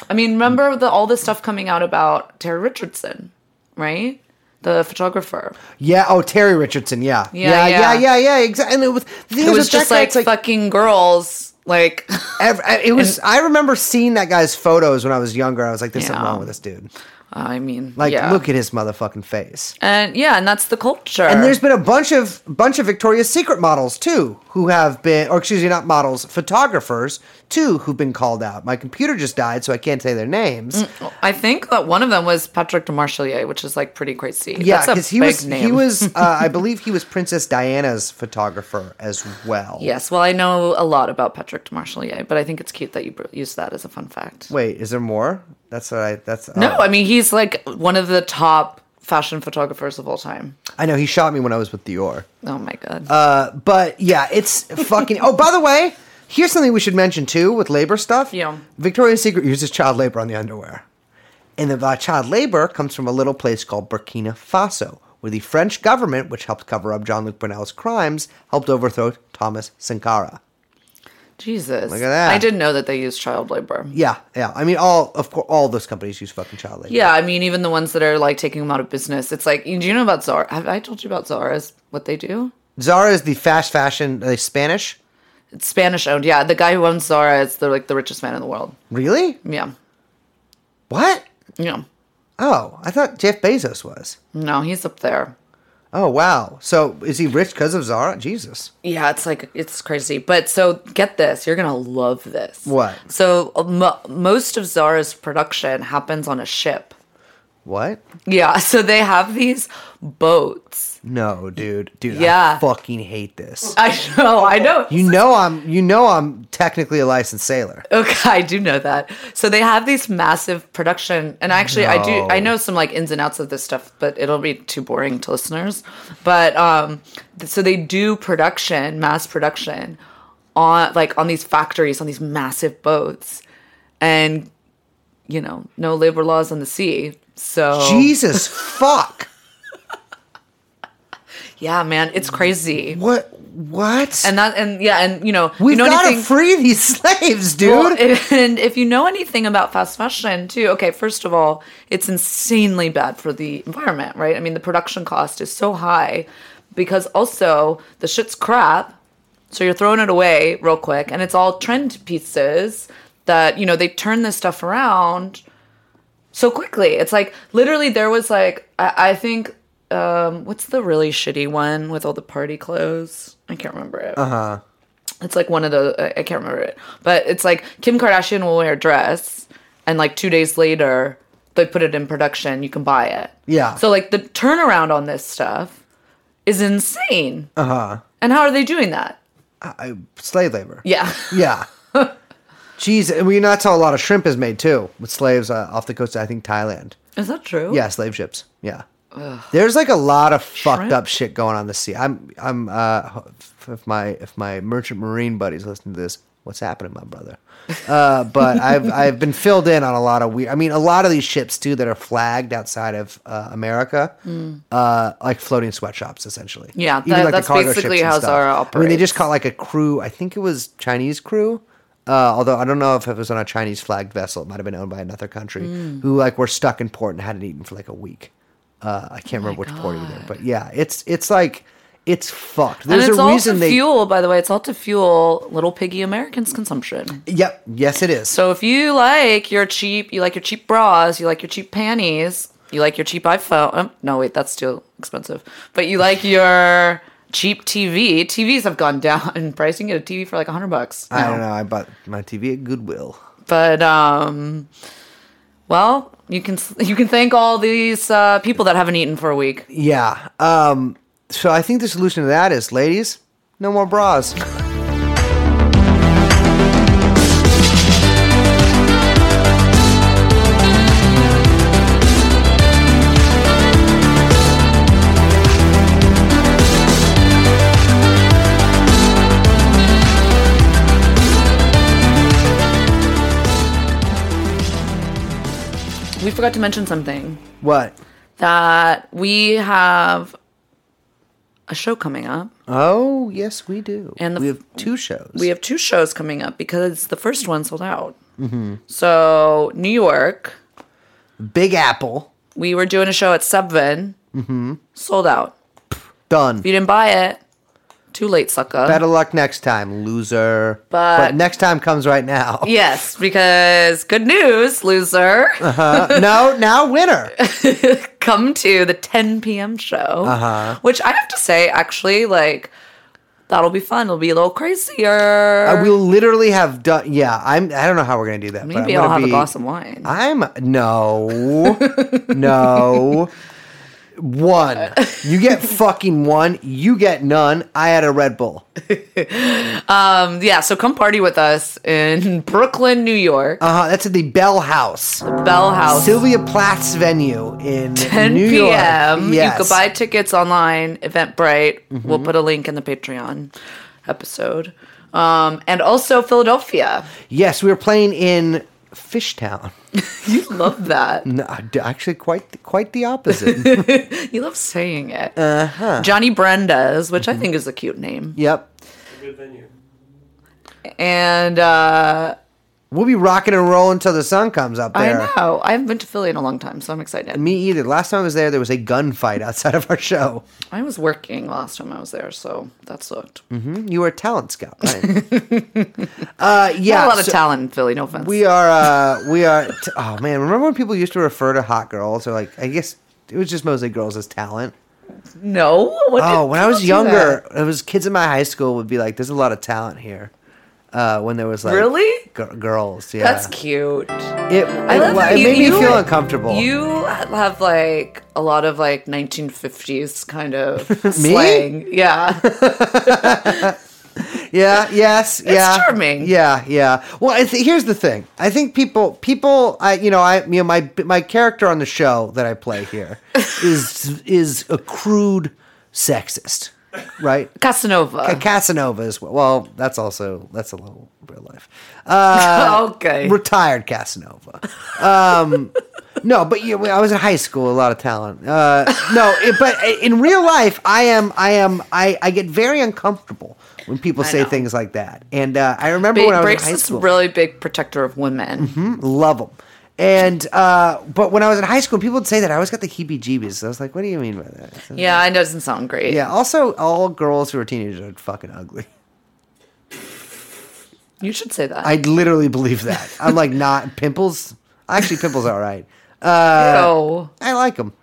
I mean, remember the all this stuff coming out about Terry Richardson, right? The photographer. Yeah. Oh, Terry Richardson. Yeah. Yeah, Yeah. Yeah. yeah. Yeah. yeah, Exactly. And it was, It was just guy, like, like fucking girls. Like, ev- it was. I remember seeing that guy's photos when I was younger. I was like, "There's something wrong with this dude." I mean, Like, yeah. look at his motherfucking face. And yeah, and that's the culture. And there's been a bunch of bunch of Victoria's Secret models too, who have been, or excuse me, not models, photographers too, who've been called out. My computer just died, so I can't say their names. I think that one of them was Patrick Demarchelier, which is like pretty crazy. Yeah, because he was he was uh, I believe he was Princess Diana's photographer as well. Yes, well, I know a lot about Patrick Demarchelier, but I think it's cute that you br- use that as a fun fact. Wait, is there more? That's what I. That's No, oh. I mean he's like one of the top fashion photographers of all time. I know he shot me when I was with Dior. Oh my god. Uh, but yeah, it's fucking. oh, by the way, here's something we should mention too with labor stuff. Yeah. Victoria's Secret uses child labor on the underwear, and the uh, child labor comes from a little place called Burkina Faso, where the French government, which helped cover up Jean-Luc Brunel's crimes, helped overthrow Thomas Sankara. Jesus. look at that. I didn't know that they use child labor. Yeah, yeah. I mean, all of course, all those companies use fucking child labor. Yeah, I mean even the ones that are like taking them out of business. It's like, do you know about Zara? Have I told you about Zara's what they do? Zara is the fast fashion. Are they Spanish? It's Spanish owned. Yeah, the guy who owns Zara is the like the richest man in the world. Really? Yeah. What? Yeah. Oh, I thought Jeff Bezos was. No, he's up there. Oh wow. So is he rich because of Zara? Jesus. Yeah, it's like it's crazy. But so get this, you're gonna love this. What? So mo most of Zara's production happens on a ship. What? Yeah, so they have these boats. No, dude. Dude, I Yeah. fucking hate this. I know, I know. You know I'm you know I'm technically a licensed sailor. Okay, I do know that. So they have these massive production, and actually, I do. I know some like ins and outs of this stuff, but it'll be too boring to listeners. But um, so they do production, mass production, on like on these factories on these massive boats, and you know, no labor laws on the sea. So Jesus fuck. yeah, man, it's crazy. What what? And that, and yeah, and you know, We've you know got anything- to free these slaves, dude. Well, and if you know anything about fast fashion, too, okay, first of all, it's insanely bad for the environment, right? I mean, the production cost is so high because also the shit's crap. So you're throwing it away real quick, and it's all trend pieces that, you know, they turn this stuff around so quickly. It's like literally there was like, I, I think, um, what's the really shitty one with all the party clothes? I can't remember it. Uh huh. It's like one of the I- can't remember it, but it's like Kim Kardashian will wear a dress, and like two days later they put it in production. You can buy it. Yeah. So like the turnaround on this stuff is insane. Uh Uh-huh. huh. And how are they doing that? I, slave labor. Yeah. Yeah. Jeez, and we know that's how a lot of shrimp is made too, with slaves uh, off the coast of I think Thailand. Is that true? Yeah, slave ships. Yeah. There's like a lot of fucked Shrimp? up shit going on in the sea. I'm I'm uh if my if my merchant marine buddies listen to this, what's happening, my brother? Uh, but I've I've been filled in on a lot of weird. I mean, a lot of these ships too that are flagged outside of uh, America, uh, like floating sweatshops, essentially. Yeah, that- that's cargo basically how. Zara I mean, they just caught like a crew. I think it was Chinese crew. Uh, although I don't know if it was on a Chinese flagged vessel, it might have been owned by another country Hmm. who like were stuck in port and hadn't eaten for like a week. Uh, I can't remember which port either, but yeah, it's it's like it's fucked. And There's it's a all reason to they. fuel, by the way, it's all to fuel little piggy Americans' consumption. Yep. Yes, it is. So if you like your cheap, you like your cheap bras, you like your cheap panties, you like your cheap iPhone. Um, no, wait, that's still expensive. But you like your cheap TV. TVs have gone down in price. You can get a TV for like a hundred bucks. I don't know. I bought my TV at Goodwill. But um, well, you can you can thank all these uh, people that haven't eaten for a week. Yeah. Um. So I think the solution to that is, ladies, no more bras. We forgot to mention something What? that we have a show coming up. Oh, yes, we do. And the we have two shows. We have two shows coming up because the first one sold out. Mm-hmm. So New York, Big Apple. we were doing a show at Seven, mm-hmm. sold out. Done. If you didn't buy it, too late, sucker. Better luck next time, loser. But- next time comes right now. Yes, because good news, loser. Uh, no, now winner. Come to the 10 p.m. show. Uh-huh. Which I have to say, actually, like, that'll be fun. It'll be a little crazier. I will literally have done. Yeah, I'm. I don't know how we're gonna do that. but I'm Maybe I'll have a glass of wine. I'm no, no. One. You get fucking one. You get none. I had a Red Bull. yeah, so come party with us in Brooklyn, New York. Uh huh. That's at the Bell House, Bell House. Sylvia Plath's venue in 10 New p.m. York. Yes. You could buy tickets online, Eventbrite. Mm-hmm. We'll put a link in the Patreon episode. Um, and also Philadelphia. Yes, we were playing in Fishtown. You love that. No, actually, quite quite the opposite. You love saying it. Uh-huh. Johnny Brenda's, which Mm-hmm. I think is a cute name. yep. A good venue. And uh, We'll be rocking and rolling until the sun comes up I there. know. I haven't been to Philly in a long time, so I'm excited. Me either. Last time I was there, there was a gunfight outside of our show. I was working last time I was there, so that sucked. You were a talent scout, right? uh, yeah. Not a lot of talent in Philly, no offense. We are. Uh, we are. T- oh man, remember when people used to refer to hot girls, or like I guess it was just mostly girls as talent. no. What did Oh, when I was younger, it was kids in my high school would be like, "There's a lot of talent here." Uh, when there was like Really? g- girls, yeah, That's cute. It, I it, love well, that it you- made me feel uncomfortable. You have like a lot of like 1950s kind of slang. Yeah. Yeah. Yes. yeah. charming. Yeah. Yeah. Well, I th- here's the thing. I think people, people, I, you know, I, you know, my my character on the show that I play here is is a crude sexist, right? Casanova. A Casanova is well. That's also that's a little real life. Uh, okay. Retired Casanova. Um, no, but you, I was in high school. A lot of talent. Uh, no, it, but in real life, I am. I am. I, I get very uncomfortable when people I say know. things like that. And uh, I remember Big when I was in high school, really big protector of women. love them. And uh, but when I was in high school, people would say that I always got the heebie-jeebies. I was like, "What do you mean by that?" Yeah, I Yeah, it doesn't sound great. Yeah. Also, all girls who are teenagers are fucking ugly. You should say that. I literally believe that. I'm like not pimples. Actually, pimples are all right. Uh, no. I like them.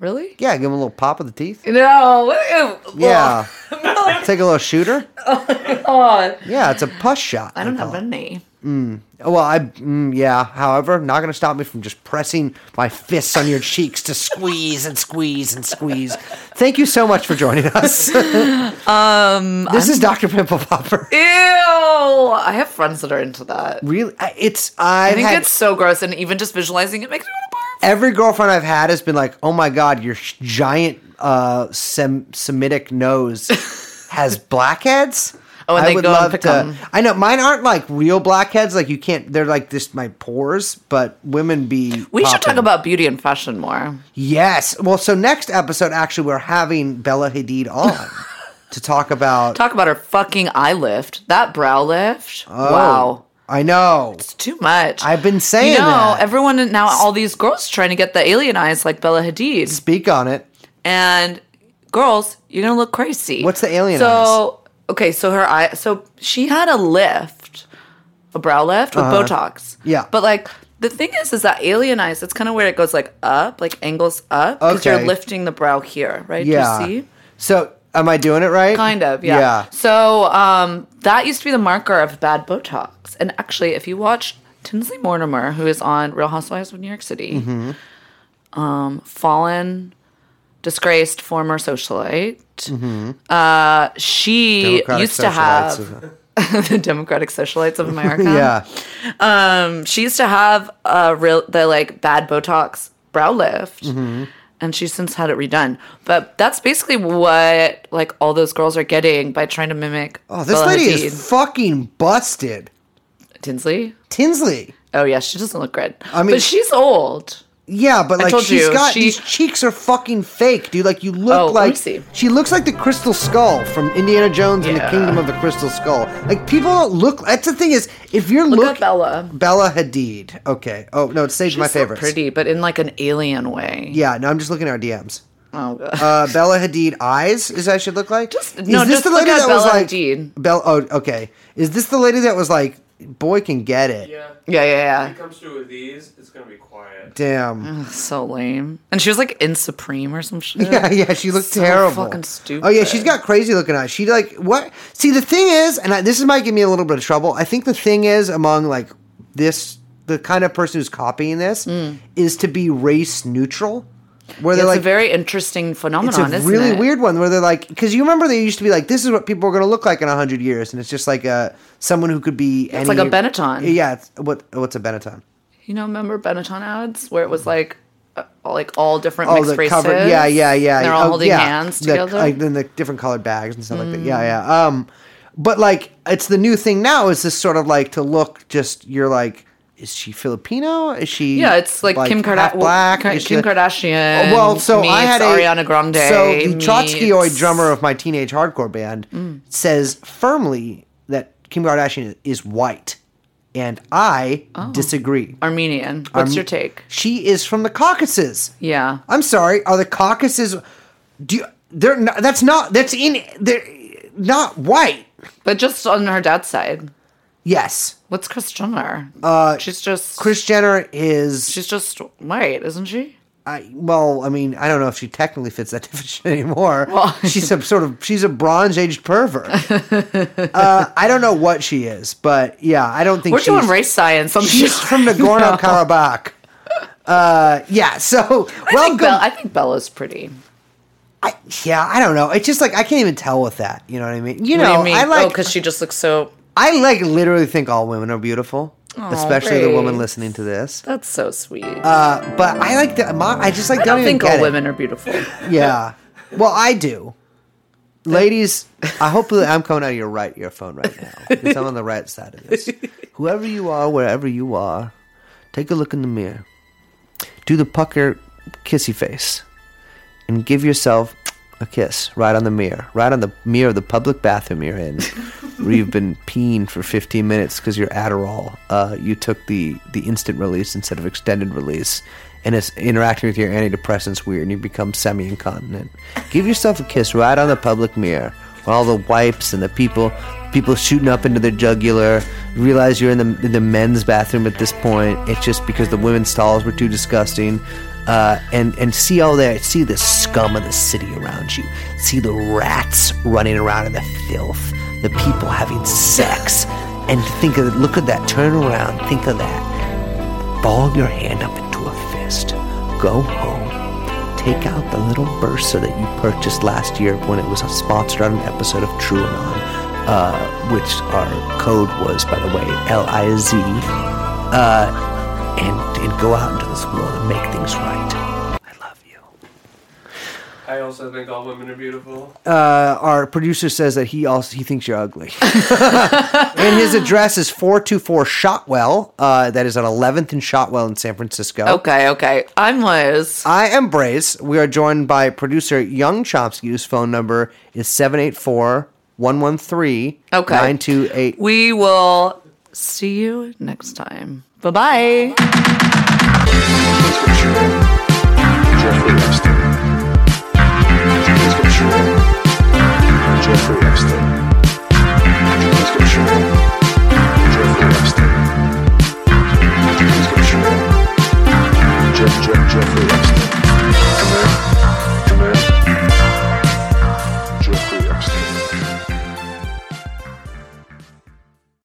Really? Yeah, give them a little pop of the teeth. No. Ew. Yeah. Take a little shooter. God. Yeah, it's a push shot. I don't have it. Any. Well, I mm, yeah. However, not going to stop me from just pressing my fists on your cheeks to squeeze and squeeze and squeeze. Thank you so much for joining us. um, this is Dr. Pimple Popper. Ew. I have friends that are into that. Really, it's I've I think had it's so gross, and even just visualizing it makes me want to barf. every girlfriend I've had has been like, "Oh my god, your sh- giant uh, Sem- Semitic nose has blackheads." Oh, and I they would go and love pick to. I know mine aren't like real blackheads. Like you can't. They're like just my pores. But women be. We should talk about beauty and fashion more. Yes. Well, so next episode, actually, we're having Bella Hadid on to talk about. Talk about her fucking eye lift. That brow lift. Oh, Wow. I know. It's too much. I've been saying you know, that. everyone now, all these girls trying to get the alien eyes like Bella Hadid. Speak on it. And girls, you're gonna look crazy. What's the alien so, okay, so her eye, so she had a lift, a brow lift with Botox. Uh-huh. Yeah. But like, the thing is, is that alien eyes, it's kind of where it goes like up, like angles up, because Okay. you're lifting the brow here, right? Yeah. Do you see? So, am I doing it right? Kind of, yeah. Yeah. So um, that used to be the marker of bad Botox. And actually, if you watch Tinsley Mortimer, who is on Real Housewives of New York City, Mm-hmm. um, fallen, disgraced former socialite, uh, she Mm-hmm. Democratic used to have the Democratic Socialites of America. yeah. Um, she used to have a real the like bad Botox brow lift, Mm-hmm. and she's since had it redone. But that's basically what like all those girls are getting by trying to mimic. Oh, this Bella lady Hadid. is fucking busted. Tinsley. Tinsley. Oh yeah, she doesn't look good. I mean- but she's old. Yeah, but like she's you, got she- these cheeks are fucking fake, dude. Like you look Oh, like she looks like the Crystal Skull from Indiana Jones and the Kingdom of the Crystal Skull. Like people don't look. That's the thing is, if you're Look look, at Bella. Bella Hadid. Okay. Oh no, it stays my She's so pretty, but in like an alien way. Yeah, no, I'm just looking at our DMs. Oh god. Uh, Bella Hadid eyes is that should look like? Just- is no, this just the look lady at that was Bella like Hadid. Bella? Oh, okay. Is this the lady that was like, boy can get it? Yeah. yeah, yeah, When yeah. it comes to these, it's gonna be quiet. Damn. So lame. And she was like in Supreme or some shit. Yeah, yeah, she looked So terrible. fucking stupid. Oh yeah, she's got crazy looking eyes. She like what? See, the thing is, and I, this might give me a little bit of trouble. I think the thing is among like this, the kind of person who's copying this mm. is to be race neutral, where It's they're a like. very interesting phenomenon? It's a really it? weird one where they're like, because you remember they used to be like, this is what people are going to look like in hundred years, and it's just like a someone who could be. It's any, like a Benetton. Yeah, it's, what what's a Benetton? You know, remember Benetton ads where it was like, uh, like all different Oh, mixed the races. cover. Yeah, yeah, yeah. And they're all Oh, holding yeah. hands together. Mm. Like then the different colored bags and stuff like that. Yeah, yeah. Um, but like it's the new thing now is this sort of like to look just you're like, is she Filipino? Is she? yeah, it's like, Kim half Kardashian. Black. Kim Is she- Kardashian. Oh, well, so I had a Ariana Grande. So the Trotskyoid drummer of my teenage hardcore band Mm. says firmly that Kim Kardashian is white, and I Oh. disagree. Armenian. What's Arm- your take? She is from the Caucasus. Yeah. I'm sorry. Are the Caucasus? Do you, they're not, that's not that's in they're not white. But just on her dad's side. Yes, What's Kris Jenner? Uh, she's just Kris Jenner is. she's just white, isn't she? I, well, I mean, I don't know if she technically fits that definition anymore. Well- she's a sort of she's a bronze aged pervert. uh, I don't know what she is, but yeah, I don't think We're she's, doing race science. I'm She's from Nagorno Karabakh. Uh, yeah. So I think, welcome. Bella, I think Bella's pretty. I, yeah, I don't know. It's just like I can't even tell with that. You know what I mean? You What know, you mean? I like. oh, because she just looks so. I like literally think all women are beautiful, especially the woman Grace. listening to this. That's so sweet. Uh, but I like the. my- I just like I don't, don't even think get all it. women are beautiful. Yeah. Well, I do. Ladies, I hope I'm coming out of your right earphone right now because I'm on the right side of this. Whoever you are, wherever you are, take a look in the mirror. Do the pucker kissy face and give yourself a kiss right on the mirror, right on the mirror of the public bathroom you're in, where you've been peeing for 15 minutes because your Adderall, uh, you took the the instant release instead of extended release, and it's interacting with your antidepressants weird, and you become semi-incontinent. Give yourself a kiss right on the public mirror, where all the wipes and the people people shooting up into their jugular. Realize you're in the in the men's bathroom at this point. It's just because the women's stalls were too disgusting uh, and and see all that, see the scum of the city around you, see the rats running around in the filth, the people having sex, and think of look at that, turn around, think of that, ball your hand up into a fist, go home, take out the little Bersa that you purchased last year when it was sponsored on an episode of TrueAnon, uh, which our code was, by the way, L I Z. Uh, and and go out into this world and make things right. I love you. I also think all women are beautiful. Uh, our producer says that he also he thinks you're ugly, and his address is four two four Shotwell. Uh, that is on 11th and Shotwell in San Francisco. Okay, okay. I'm Liz. I am Brace. We are joined by producer Young Chomsky, whose phone number is 784 113 Okay. 928. We will see you next time. Bye bye. Jeff, Jeff, Jeffrey Epstein.